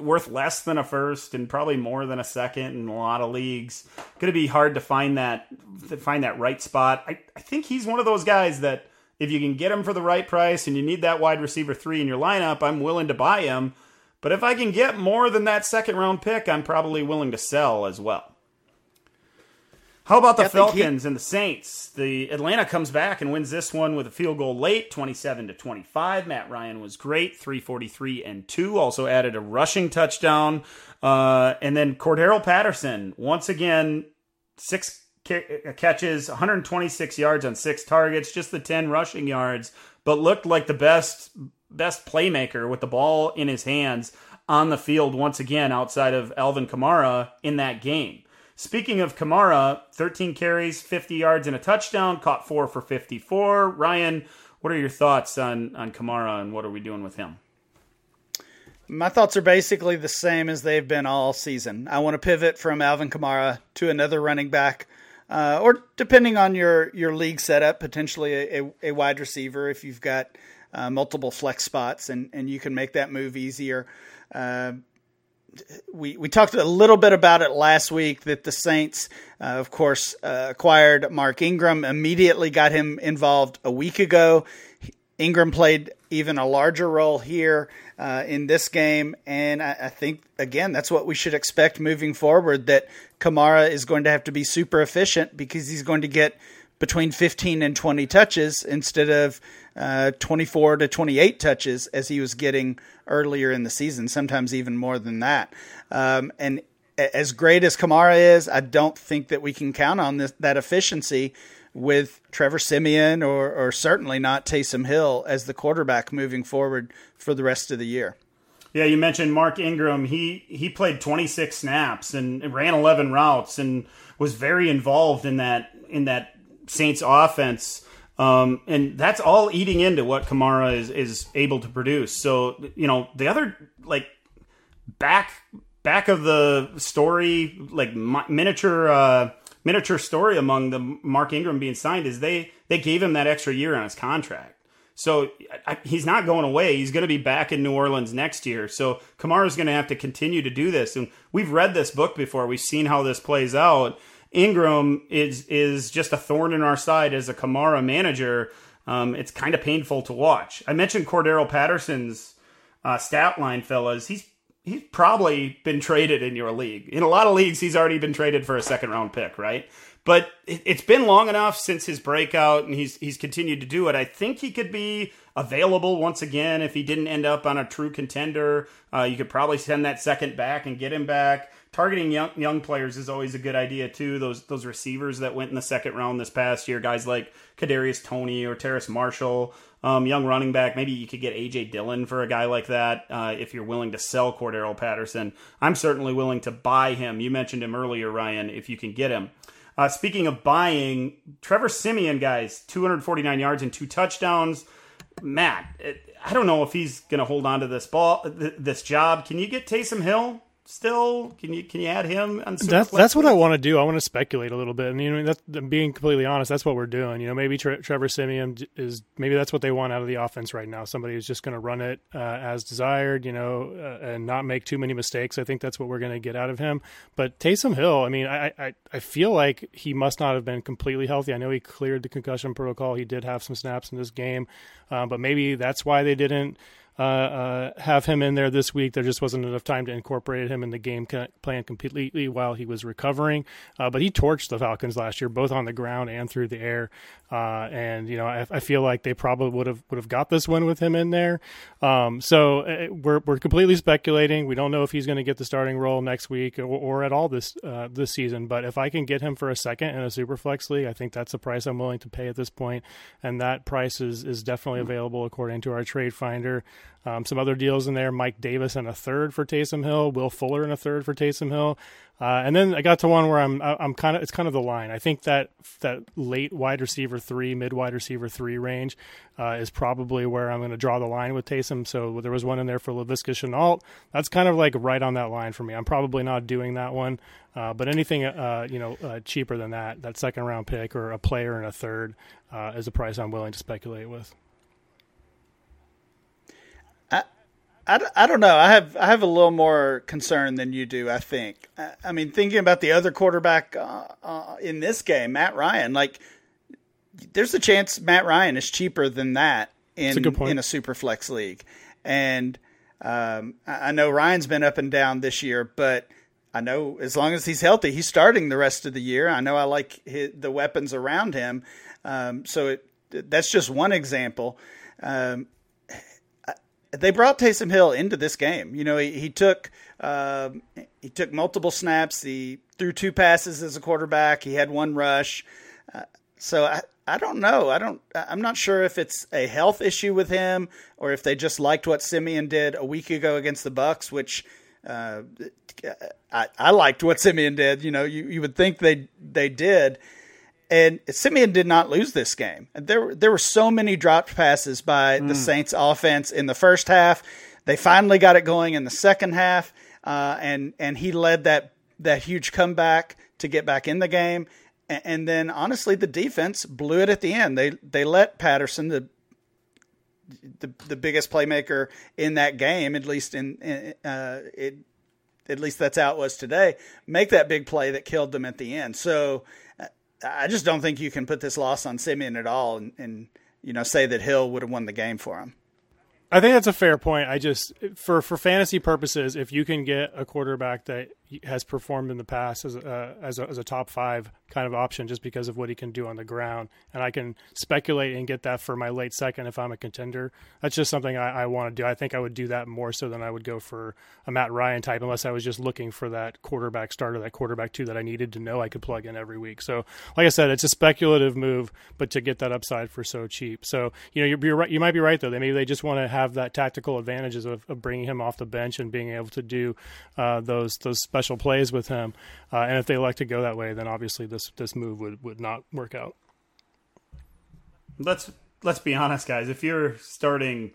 worth less than a first and probably more than a second in a lot of leagues. Going to be hard to find that to find that right spot. I, I think he's one of those guys that if you can get him for the right price and you need that wide receiver three in your lineup, I'm willing to buy him. But if I can get more than that second round pick, I'm probably willing to sell as well. How about the yeah, Falcons and the Saints? The Atlanta comes back and wins this one with a field goal late, 27 to 25. Matt Ryan was great, 343 and 2. Also added a rushing touchdown. Uh, and then Cordarrelle Patterson, once again, six catches, 126 yards on six targets, just the 10 rushing yards, but looked like the best best playmaker with the ball in his hands on the field once again outside of Alvin Kamara in that game. Speaking of Kamara, 13 carries, 50 yards, and a touchdown, caught four for 54. Ryan, what are your thoughts on, on Kamara and what are we doing with him? My thoughts are basically the same as they've been all season. I want to pivot from Alvin Kamara to another running back, uh, or depending on your, your league setup, potentially a, a wide receiver if you've got uh, multiple flex spots and, and you can make that move easier. Uh, we we talked a little bit about it last week that the Saints, uh, of course, uh, acquired Mark Ingram. Immediately got him involved a week ago. Ingram played even a larger role here uh, in this game, and I, I, think again that's what we should expect moving forward. That Kamara is going to have to be super efficient because he's going to get between 15 and 20 touches instead of uh, 24 to 28 touches as he was getting earlier in the season, sometimes even more than that. Um, and as great as Kamara is, I don't think that we can count on this, that efficiency with Trevor Siemian or, or certainly not Taysom Hill as the quarterback moving forward for the rest of the year. Yeah, you mentioned Mark Ingram. He he played 26 snaps and ran 11 routes and was very involved in that in that Saints offense. Um, and that's all eating into what Kamara is, is able to produce. So, you know, the other like back back of the story, like miniature uh, miniature story among the Mark Ingram being signed is they they gave him that extra year on his contract. So I, he's not going away. He's going to be back in New Orleans next year. So Kamara is going to have to continue to do this. And we've read this book before. We've seen how this plays out. Ingram is is just a thorn in our side as a Kamara manager. Um, it's kind of painful to watch. I mentioned Cordarrelle Patterson's uh, stat line, fellas. He's he's probably been traded in your league. In a lot of leagues, he's already been traded for a second round pick, right? But it, has been long enough since his breakout, and he's he's continued to do it. I think he could be available once again if he didn't end up on a true contender. Uh, you could probably send that second back and get him back. Targeting young young players is always a good idea too. Those those receivers that went in the second round this past year, guys like Kadarius Toney or Terrace Marshall. Um, young running back. Maybe you could get AJ Dillon for a guy like that uh, if you're willing to sell Cordarrelle Patterson. I'm certainly willing to buy him. You mentioned him earlier, Ryan. If you can get him. Uh, speaking of buying, Trevor Siemian, guys, 249 yards and two touchdowns. Matt, I don't know if he's going to hold on to this ball, this job. Can you get Taysom Hill? Still? Can you can you add him? On that's that's what I want to do. I want to speculate a little bit, and you know, that's being completely honest. That's what we're doing. You know, maybe Tre- Trevor Siemian is maybe that's what they want out of the offense right now. Somebody who's just going to run it uh, as desired, you know, uh, and not make too many mistakes. I think that's what we're going to get out of him. But Taysom Hill, I mean, I, I I feel like he must not have been completely healthy. I know he cleared the concussion protocol. He did have some snaps in this game, uh, but maybe that's why they didn't uh, uh, have him in there this week. There just wasn't enough time to incorporate him in the game plan completely while he was recovering. Uh, but he torched the Falcons last year, both on the ground and through the air. Uh, and you know, I, I, feel like they probably would have would have got this one with him in there. Um, so uh, we're we're completely speculating. We don't know if he's going to get the starting role next week or, or at all this this season. But if I can get him for a second in a super flex league, I think that's the price I'm willing to pay at this point. point, and that price is is definitely available according to our trade finder. Um, some other deals in there: Mike Davis and a third for Taysom Hill, Will Fuller and a third for Taysom Hill. Uh, and then I got to one where I'm I'm kind of it's kind of the line. I think that that late wide receiver three, mid wide receiver three range uh, is probably where I'm going to draw the line with Taysom. So there was one in there for Laviska Shenault. That's kind of like right on that line for me. I'm probably not doing that one, uh, but anything uh, you know uh, cheaper than that, that second round pick or a player and a third, uh, is a price I'm willing to speculate with. I, I don't know. I have I have a little more concern than you do. I think. I, I mean, thinking about the other quarterback uh, uh, in this game, Matt Ryan. Like, there's a chance Matt Ryan is cheaper than that in a in a super flex league, and um, I, I know Ryan's been up and down this year, but I know as long as he's healthy, he's starting the rest of the year. I know I like his, the weapons around him, um, so it, that's just one example. Um, they brought Taysom Hill into this game. You know, he, he took uh, he took multiple snaps. He threw two passes as a quarterback. He had one rush. Uh, so I, I don't know. I don't. I'm not sure if it's a health issue with him or if they just liked what Siemian did a week ago against the Bucs, which uh, I, I liked what Siemian did. You know, you, you would think they they did. And Siemian did not lose this game. There, there were so many dropped passes by mm. the Saints offense in the first half. They finally got it going in the second half, uh, and and he led that that huge comeback to get back in the game. And, and, then honestly, the defense blew it at the end. They they let Patterson, the the, the biggest playmaker in that game, at least in, in uh, it, at least that's how it was today, make that big play that killed them at the end. So I just don't think you can put this loss on Siemian at all and, and you know say that Hill would have won the game for him. I think that's a fair point. I just for for fantasy purposes, if you can get a quarterback that has performed in the past as a, as a, as a top five kind of option just because of what he can do on the ground. And I can speculate and get that for my late second if I'm a contender. That's just something I, I want to do. I think I would do that more so than I would go for a Matt Ryan type unless I was just looking for that quarterback starter, that quarterback two that I needed to know I could plug in every week. So, like I said, it's a speculative move, but to get that upside for so cheap. So, you know, you're, you're right. You might be right though. They maybe they just want to have that tactical advantages of, of bringing him off the bench and being able to do uh, those those special plays with him. Uh, and if they elect to go that way, then obviously this this move would, would not work out. Let's let's be honest, guys. If you're starting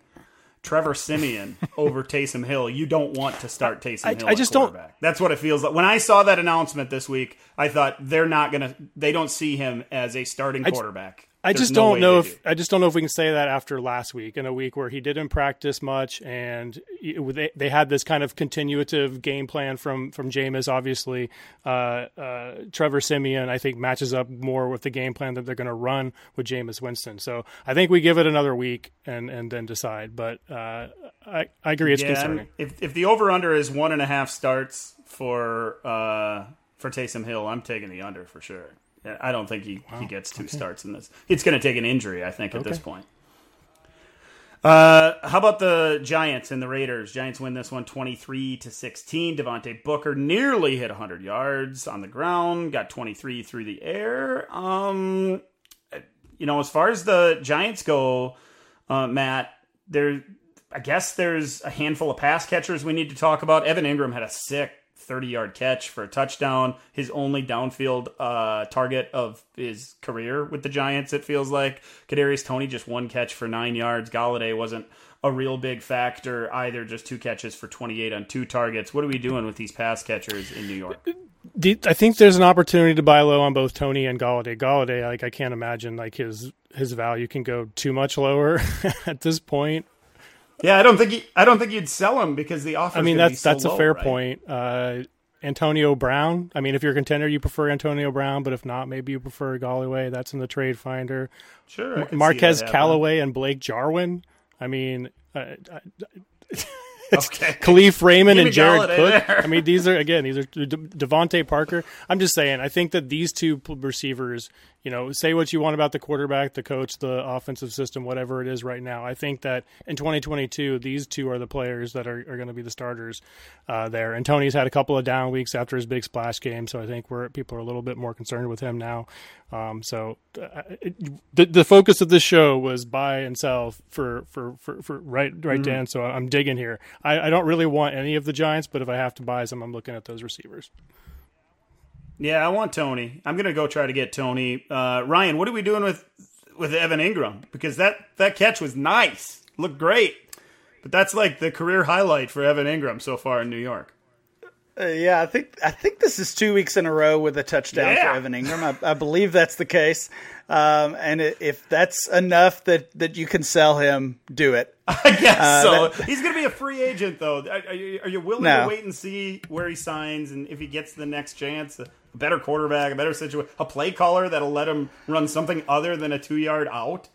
Trevor Siemian over Taysom Hill, you don't want to start Taysom I, Hill. I just don't. That's what it feels like. When I saw that announcement this week, I thought they're not gonna. They don't see him as a starting quarterback. I just no don't know if do. I just don't know if we can say that after last week in a week where he didn't practice much and they, they had this kind of continuative game plan from from Jameis. Obviously, uh, uh, Trevor Siemian I think matches up more with the game plan that they're going to run with Jameis Winston. So I think we give it another week and and then decide. But uh, I, I agree. It's yeah, concerning. If if the over under is one and a half starts for uh, for Taysom Hill, I'm taking the under for sure. I don't think he, wow. he gets two okay. starts in this. It's going to take an injury, I think, at okay. this point. Uh, how about the Giants and the Raiders? Giants win this one 23 to 16. Devontae Booker nearly hit 100 yards on the ground, got 23 through the air. Um, you know, as far as the Giants go, uh, Matt, there, I guess there's a handful of pass catchers we need to talk about. Evan Engram had a sick 30 yard catch for a touchdown. His only downfield uh, target of his career with the Giants, it feels like. Kadarius Toney just one catch for nine yards. Golladay wasn't a real big factor either, just two catches for 28 on two targets. What are we doing with these pass catchers in New York? I think there's an opportunity to buy low on both Toney and Golladay. Golladay, like I can't imagine like his his value can go too much lower at this point. Yeah, I don't think he, I don't think you'd sell him because the offer. I mean, that's so that's low, a fair right? point. Uh, Antonio Brown. I mean, if you're a contender, you prefer Antonio Brown, but if not, maybe you prefer Golladay. That's in the trade finder. Sure. Marquez Callaway and Blake Jarwin. I mean, uh, okay. Kalif Raymond and Jared Cook. There. I mean, these are again, these are De- DeVante Parker. I'm just saying. I think that these two receivers you know, say what you want about the quarterback, the coach, the offensive system, whatever it is right now. I think that in 2022, these two are the players that are, are going to be the starters uh, there. And Toney's had a couple of down weeks after his big splash game, so I think we're people are a little bit more concerned with him now. Um, so uh, it, the the focus of this show was buy and sell for for for, for right right mm-hmm. Dan. So I'm digging here. I, I don't really want any of the Giants, but if I have to buy some, I'm looking at those receivers. Yeah, I want Toney. I'm gonna go try to get Toney. Uh, Ryan, what are we doing with with Evan Engram? Because that that catch was nice, looked great, but that's like the career highlight for Evan Engram so far in New York. Uh, yeah, I think I think this is two weeks in a row with a touchdown yeah. for Evan Engram. I, I, believe that's the case. Um, and if that's enough that, that you can sell him, do it. I guess uh, so. That, He's going to be a free agent, though. Are, you, are you willing no. to wait and see where he signs and if he gets the next chance? A better quarterback, a better situation, a play caller that'll let him run something other than a two yard out.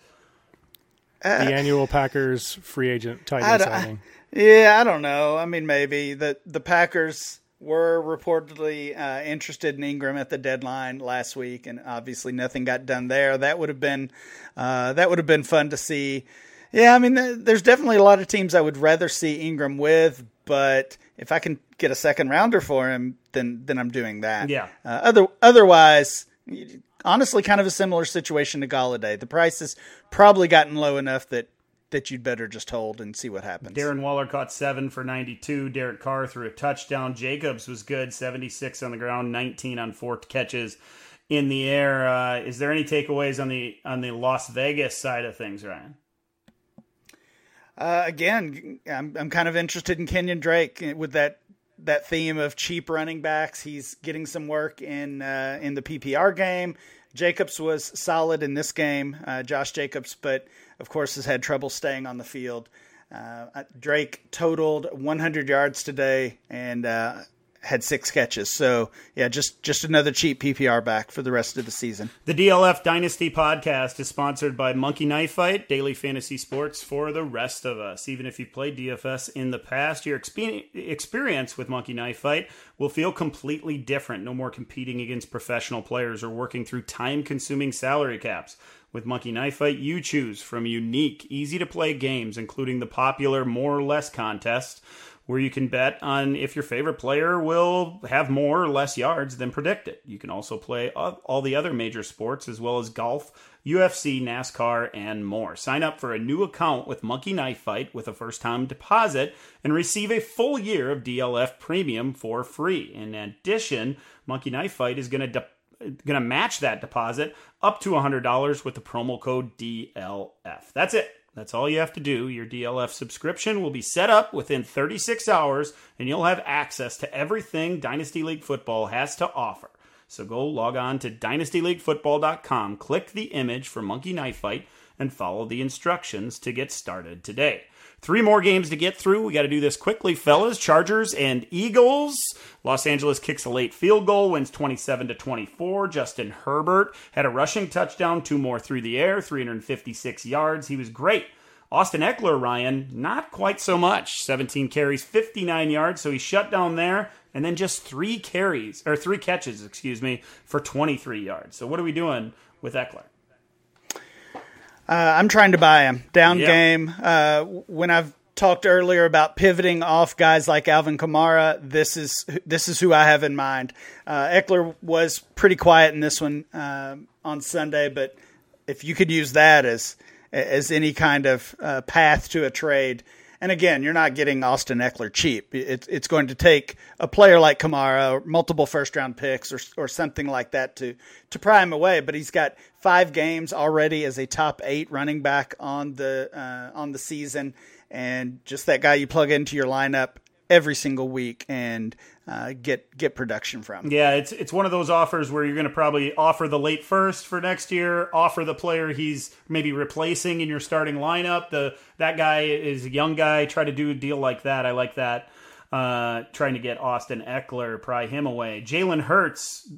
Uh, the annual Packers free agent tight end signing. Yeah, I don't know. I mean, maybe the the Packers were reportedly uh, interested in Engram at the deadline last week, and obviously nothing got done there. That would have been uh, that would have been fun to see. Yeah, I mean, there's definitely a lot of teams I would rather see Engram with, but if I can get a second rounder for him, then then I'm doing that. Yeah. Uh, other otherwise, honestly, kind of a similar situation to Golladay. The price has probably gotten low enough that that you'd better just hold and see what happens. Darren Waller caught seven for 92. Derek Carr threw a touchdown. Jacobs was good, 76 on the ground, 19 on four catches in the air. Uh, is there any takeaways on the on the Las Vegas side of things, Ryan? Uh, again, I'm I'm kind of interested in Kenyan Drake with that that theme of cheap running backs. He's getting some work in uh, in the PPR game. Jacobs was solid in this game, uh, Josh Jacobs, but of course, has had trouble staying on the field. Uh, Drake totaled 100 yards today and uh, had six catches. So yeah, just just another cheap PPR back for the rest of the season. The DLF Dynasty podcast is sponsored by Monkey Knife Fight, daily fantasy sports for the rest of us. Even if you've played DFS in the past, your experience with Monkey Knife Fight will feel completely different. No more competing against professional players or working through time-consuming salary caps. With Monkey Knife Fight, you choose from unique, easy to play games, including the popular More or Less contest, where you can bet on if your favorite player will have more or less yards than predicted. You can also play all the other major sports, as well as golf, UFC, NASCAR, and more. Sign up for a new account with Monkey Knife Fight with a first time deposit and receive a full year of DLF Premium for free. In addition, Monkey Knife Fight is going to de- going to match that deposit up to $100 with the promo code DLF. That's it. That's all you have to do. Your DLF subscription will be set up within 36 hours, and you'll have access to everything Dynasty League Football has to offer. So go log on to dynastyleaguefootball.com, click the image for Monkey Knife Fight, and follow the instructions to get started today. Three more games to get through. We got to do this quickly, fellas. Chargers and Eagles. Los Angeles kicks a late field goal, wins 27 to 24. Justin Herbert had a rushing touchdown, two more through the air, 356 yards. He was great Austin Ekeler, Ryan, not quite so much. 17 carries, 59 yards, so he shut down there, and then just three carries, or three catches, excuse me, for 23 yards. So what are we doing with Ekeler? Uh, I'm trying to buy him. Down game. Uh, when I've talked earlier about pivoting off guys like Alvin Kamara, this is this is who I have in mind. Uh, Ekeler was pretty quiet in this one uh, on Sunday, but if you could use that as as any kind of uh, path to a trade. And again, you're not getting Austin Ekeler cheap. It's it's going to take a player like Kamara, multiple first round picks, or or something like that to to pry him away. But he's got five games already as a top eight running back on the uh, on the season, and just that guy you plug into your lineup every single week and uh, get get production from. Yeah, it's it's one of those offers where you're going to probably offer the late first for next year, offer the player he's maybe replacing in your starting lineup. The that guy is a young guy. Try to do a deal like that. I like that. Uh, trying to get Austin Ekeler, pry him away. Jalen Hurts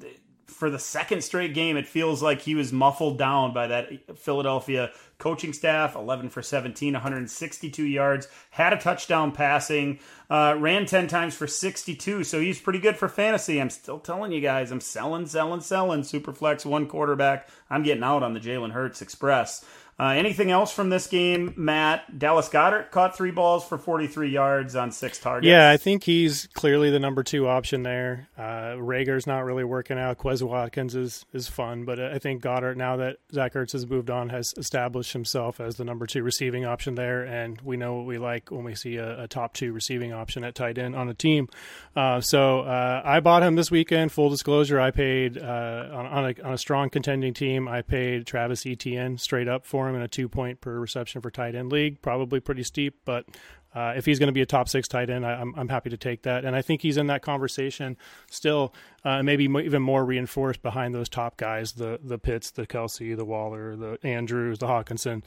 for the second straight game, it feels like he was muffled down by that Philadelphia coaching staff. 11 for 17, 162 yards, had a touchdown passing, uh, ran 10 times for 62. So he's pretty good for fantasy. I'm still telling you guys, I'm selling, selling, selling. Superflex one quarterback. I'm getting out on the Jalen Hurts Express. Uh, anything else from this game, Matt? Dallas Goedert caught three balls for 43 yards on six targets. Yeah, I think he's clearly the number two option there. Uh, Reagor's not really working out. Quez Watkins is, is fun, but I think Goedert, now that Zach Ertz has moved on, has established himself as the number two receiving option there. And we know what we like when we see a, a top two receiving option at tight end on a team. Uh, so uh, I bought him this weekend. Full disclosure, I paid uh, on, on, a, on a strong contending team, I paid Travis Etienne straight up for him in a two point per reception for tight end league. Probably pretty steep, but uh, if he's going to be a top six tight end, I, I'm happy to take that. And I think he's in that conversation still, uh, maybe even more reinforced behind those top guys the the Pitts, the Kelce, the Waller, the Andrews, the Hockenson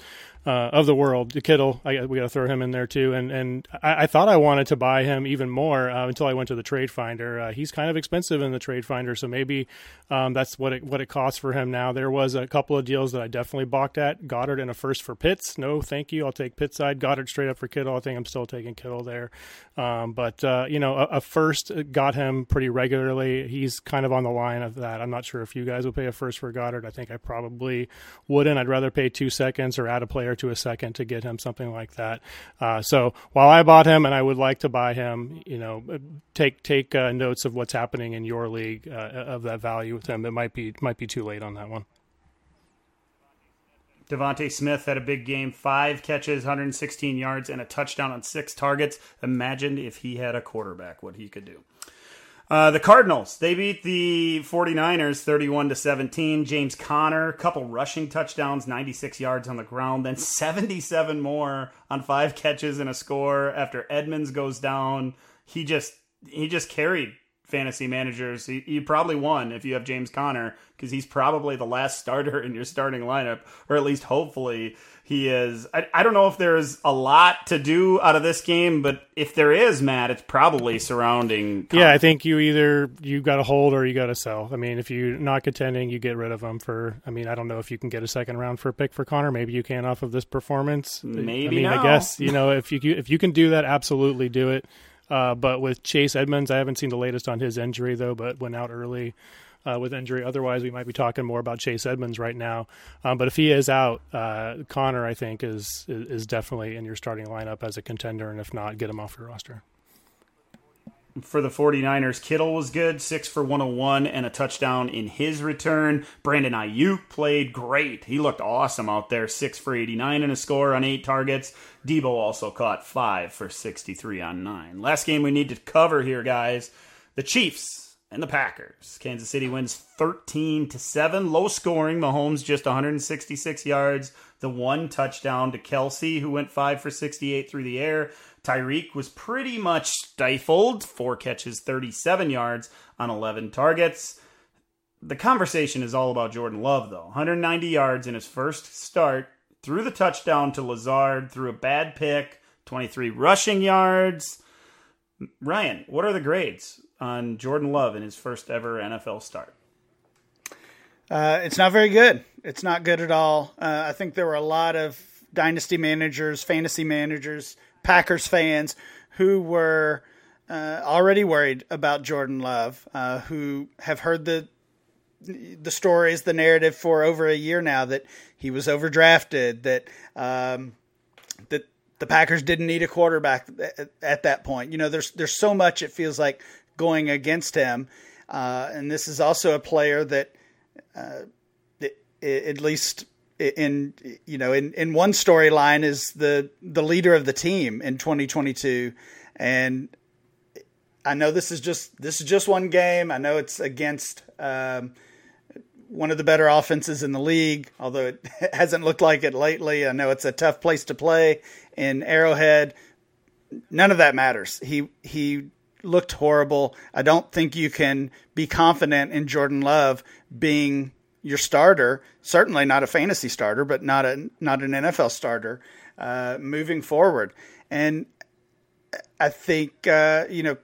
uh, of the world. The Kittle, I, we got to throw him in there too. And and I, I, thought I wanted to buy him even more uh, until I went to the Trade Finder. Uh, he's kind of expensive in the Trade Finder, so maybe um, that's what it what it costs for him now. There was a couple of deals that I definitely balked at. Goedert and a first for Pitts. No, thank you. I'll take Pitts side. Goedert straight up for Kittle. I think I'm still taking Kittle there. Um, but, uh, you know, a, a, first got him pretty regularly. He's kind of on the line of that. I'm not sure if you guys would pay a first for Goedert. I think I probably wouldn't. I'd rather pay two seconds or add a player to a second to get him something like that. Uh, so while I bought him and I would like to buy him, you know, take take uh, notes of what's happening in your league uh, of that value with him. It might be might be too late on that one. DeVonta Smith had a big game, five catches, 116 yards, and a touchdown on six targets. Imagine if he had a quarterback, what he could do. Uh, the Cardinals, they beat the 49ers 31 to 17. James Conner, a couple rushing touchdowns, 96 yards on the ground, then 77 more on five catches and a score after Edmonds goes down. He just he just carried fantasy managers. You probably won if you have James Conner because he's probably the last starter in your starting lineup, or at least hopefully he is. I, I don't know if there's a lot to do out of this game, but if there is, Matt, it's probably surrounding. Conner. Yeah, I think you either you got to hold or you got to sell. I mean, if you're not contending, you get rid of him for. I mean, I don't know if you can get a second round for a pick for Conner. Maybe you can off of this performance. Maybe. I mean, no. I guess you know if you if you can do that, absolutely do it. Uh, but with Chase Edmonds, I haven't seen the latest on his injury though, but went out early uh, with injury. Otherwise, we might be talking more about Chase Edmonds right now. Um, but if he is out, uh, Conner, I think, is is definitely in your starting lineup as a contender, and if not, get him off your roster for the 49ers. Kittle was good, 6 for 101 and a touchdown in his return. Brandon Aiyuk played great. He looked awesome out there, 6 for 89 and a score on 8 targets. Deebo also caught 5 for 63 on 9. Last game we need to cover here, guys. The Chiefs and the Packers. Kansas City wins 13 to 7, low scoring. Mahomes just 166 yards, the one touchdown to Kelce, who went 5 for 68 through the air. Tyreek was pretty much stifled, four catches, 37 yards on 11 targets. The conversation is all about Jordan Love, though. 190 yards in his first start, threw the touchdown to Lazard, threw a bad pick, 23 rushing yards. Ryan, what are the grades on Jordan Love in his first ever NFL start? Uh, it's not very good. It's not good at all. Uh, I think there were a lot of dynasty managers, fantasy managers, Packers fans who were uh, already worried about Jordan Love, uh, who have heard the the stories, the narrative for over a year now that he was overdrafted, that um, that the Packers didn't need a quarterback at, at, that point. You know, there's there's so much it feels like going against him, uh, and this is also a player that, uh, at least in you know in in one storyline is the the leader of the team in 2022, and I know this is just this is just one game. I know it's against. Um, one of the better offenses in the league, although it hasn't looked like it lately. I know it's a tough place to play in Arrowhead. None of that matters. He he looked horrible. I don't think you can be confident in Jordan Love being your starter. Certainly not a fantasy starter, but not a not an NFL starter uh, moving forward. And I think uh, you know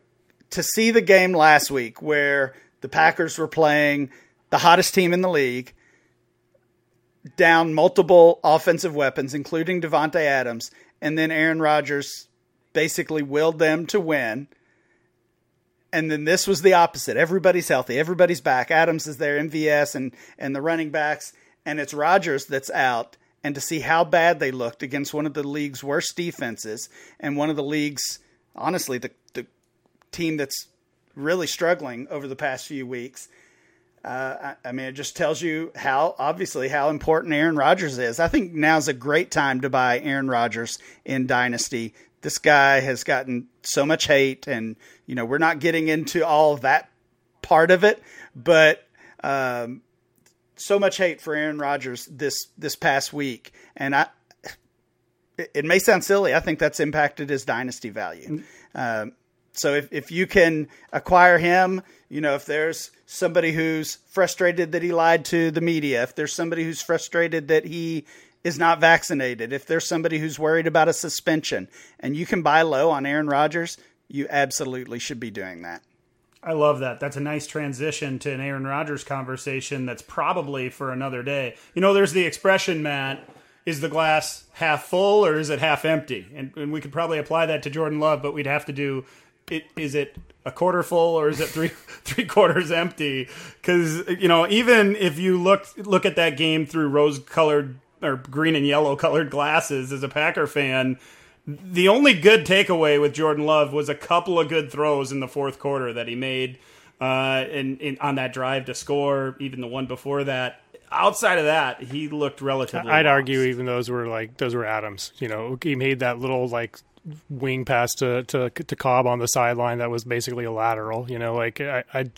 to see the game last week where the Packers were playing the hottest team in the league, down multiple offensive weapons, including Davante Adams, and then Aaron Rodgers basically willed them to win. And then this was the opposite. Everybody's healthy. Everybody's back. Adams is there, MVS and and the running backs, and it's Rodgers that's out. And to see how bad they looked against one of the league's worst defenses and one of the league's honestly the the team that's really struggling over the past few weeks uh, I, I, mean, it just tells you how obviously how important Aaron Rodgers is. I think now's a great time to buy Aaron Rodgers in Dynasty. This guy has gotten so much hate, and you know we're not getting into all that part of it, but um, so much hate for Aaron Rodgers this this past week, and I. It, may sound silly. I think that's impacted his dynasty value. Um, so if, if you can acquire him, you know, if there's somebody who's frustrated that he lied to the media, if there's somebody who's frustrated that he is not vaccinated, if there's somebody who's worried about a suspension, and you can buy low on Aaron Rodgers, you absolutely should be doing that. I love that. That's a nice transition to an Aaron Rodgers conversation that's probably for another day. You know, there's the expression, Matt, is the glass half full or is it half empty? And, and we could probably apply that to Jordan Love, but we'd have to do it, is it a quarter full or is it three three quarters empty? Because you know, even if you look look at that game through rose colored or green and yellow colored glasses as a Packer fan, the only good takeaway with Jordan Love was a couple of good throws in the fourth quarter that he made, uh, in, in on that drive to score. Even the one before that. Outside of that, he looked relatively. I'd lost. argue even those were like those were Adams. You know, he made that little like wing pass to, to to Cobb on the sideline that was basically a lateral. You know, like I, I,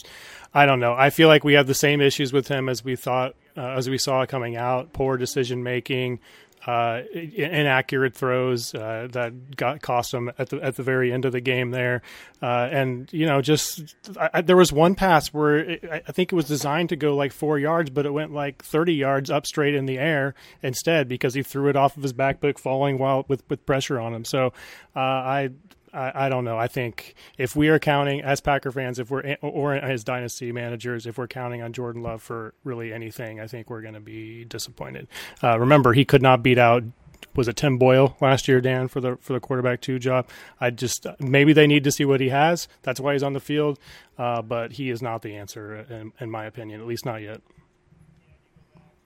I don't know. I feel like we have the same issues with him as we thought uh, as we saw coming out. Poor decision making, uh, inaccurate throws uh, that got cost him at the at the very end of the game there, uh, and you know just I, there was one pass where it, I think it was designed to go like four yards, but it went like thirty yards up straight in the air instead because he threw it off of his back book, falling while with with pressure on him. So uh, I I, I, don't know. I think if we are counting as Packer fans, if we're or as dynasty managers, if we're counting on Jordan Love for really anything, I think we're going to be disappointed. Uh, remember, he could not beat out. Was it Tim Boyle last year, Dan, for the for the quarterback two job? I just maybe they need to see what he has. That's why he's on the field, uh, but he is not the answer, in, in my opinion, at least not yet.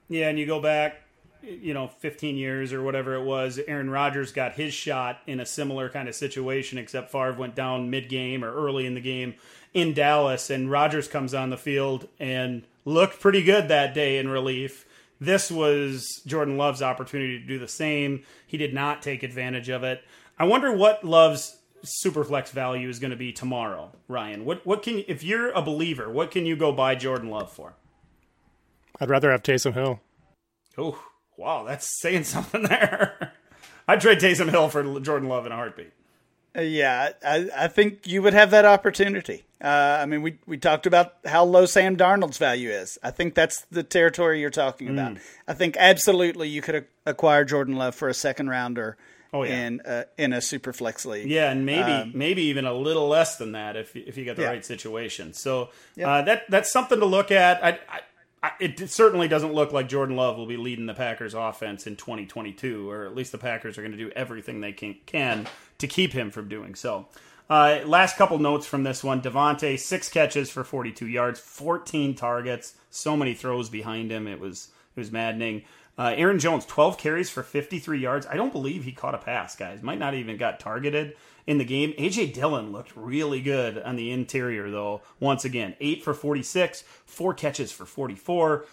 Yeah, and you go back you know, 15 years or whatever it was, Aaron Rodgers got his shot in a similar kind of situation, except Favre went down mid game or early in the game in Dallas, and Rodgers comes on the field and looked pretty good that day in relief. This was Jordan Love's opportunity to do the same. He did not take advantage of it. I wonder what Love's superflex value is going to be tomorrow, Ryan. What what can if you're a believer, what can you go buy Jordan Love for? I'd rather have Taysom Hill. Oh, Wow, that's saying something there. I'd trade Taysom Hill for Jordan Love in a heartbeat. Uh, yeah, I, I think you would have that opportunity. Uh, I mean, we, we talked about how low Sam Darnold's value is. I think that's the territory you're talking about. Mm. I think absolutely you could acquire Jordan Love for a second rounder. Oh, yeah. in uh, in a super flex league. Yeah, and maybe um, maybe even a little less than that if if you get the yeah. right situation. So yeah. uh, that that's something to look at. I, I it certainly doesn't look like Jordan Love will be leading the Packers offense in 2022, or at least the Packers are going to do everything they can, can to keep him from doing so. Uh, last couple notes from this one Davante, six catches for 42 yards, 14 targets, so many throws behind him. It was, it was maddening. Uh, Aaron Jones, 12 carries for 53 yards. I don't believe he caught a pass, guys. Might not even got targeted in the game. AJ Dillon looked really good on the interior, though. Once again, 8 for 46, four catches for 44.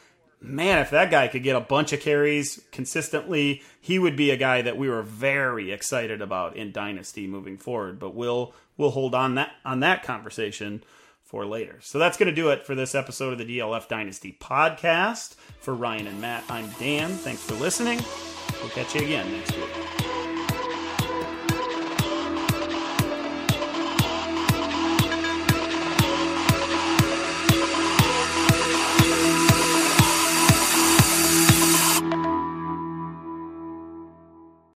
Man, if that guy could get a bunch of carries consistently, he would be a guy that we were very excited about in Dynasty moving forward. But we'll we'll hold on that on that conversation for later. So that's going to do it for this episode of the DLF Dynasty podcast. For Ryan and Matt, I'm Dan. Thanks for listening. We'll catch you again next week.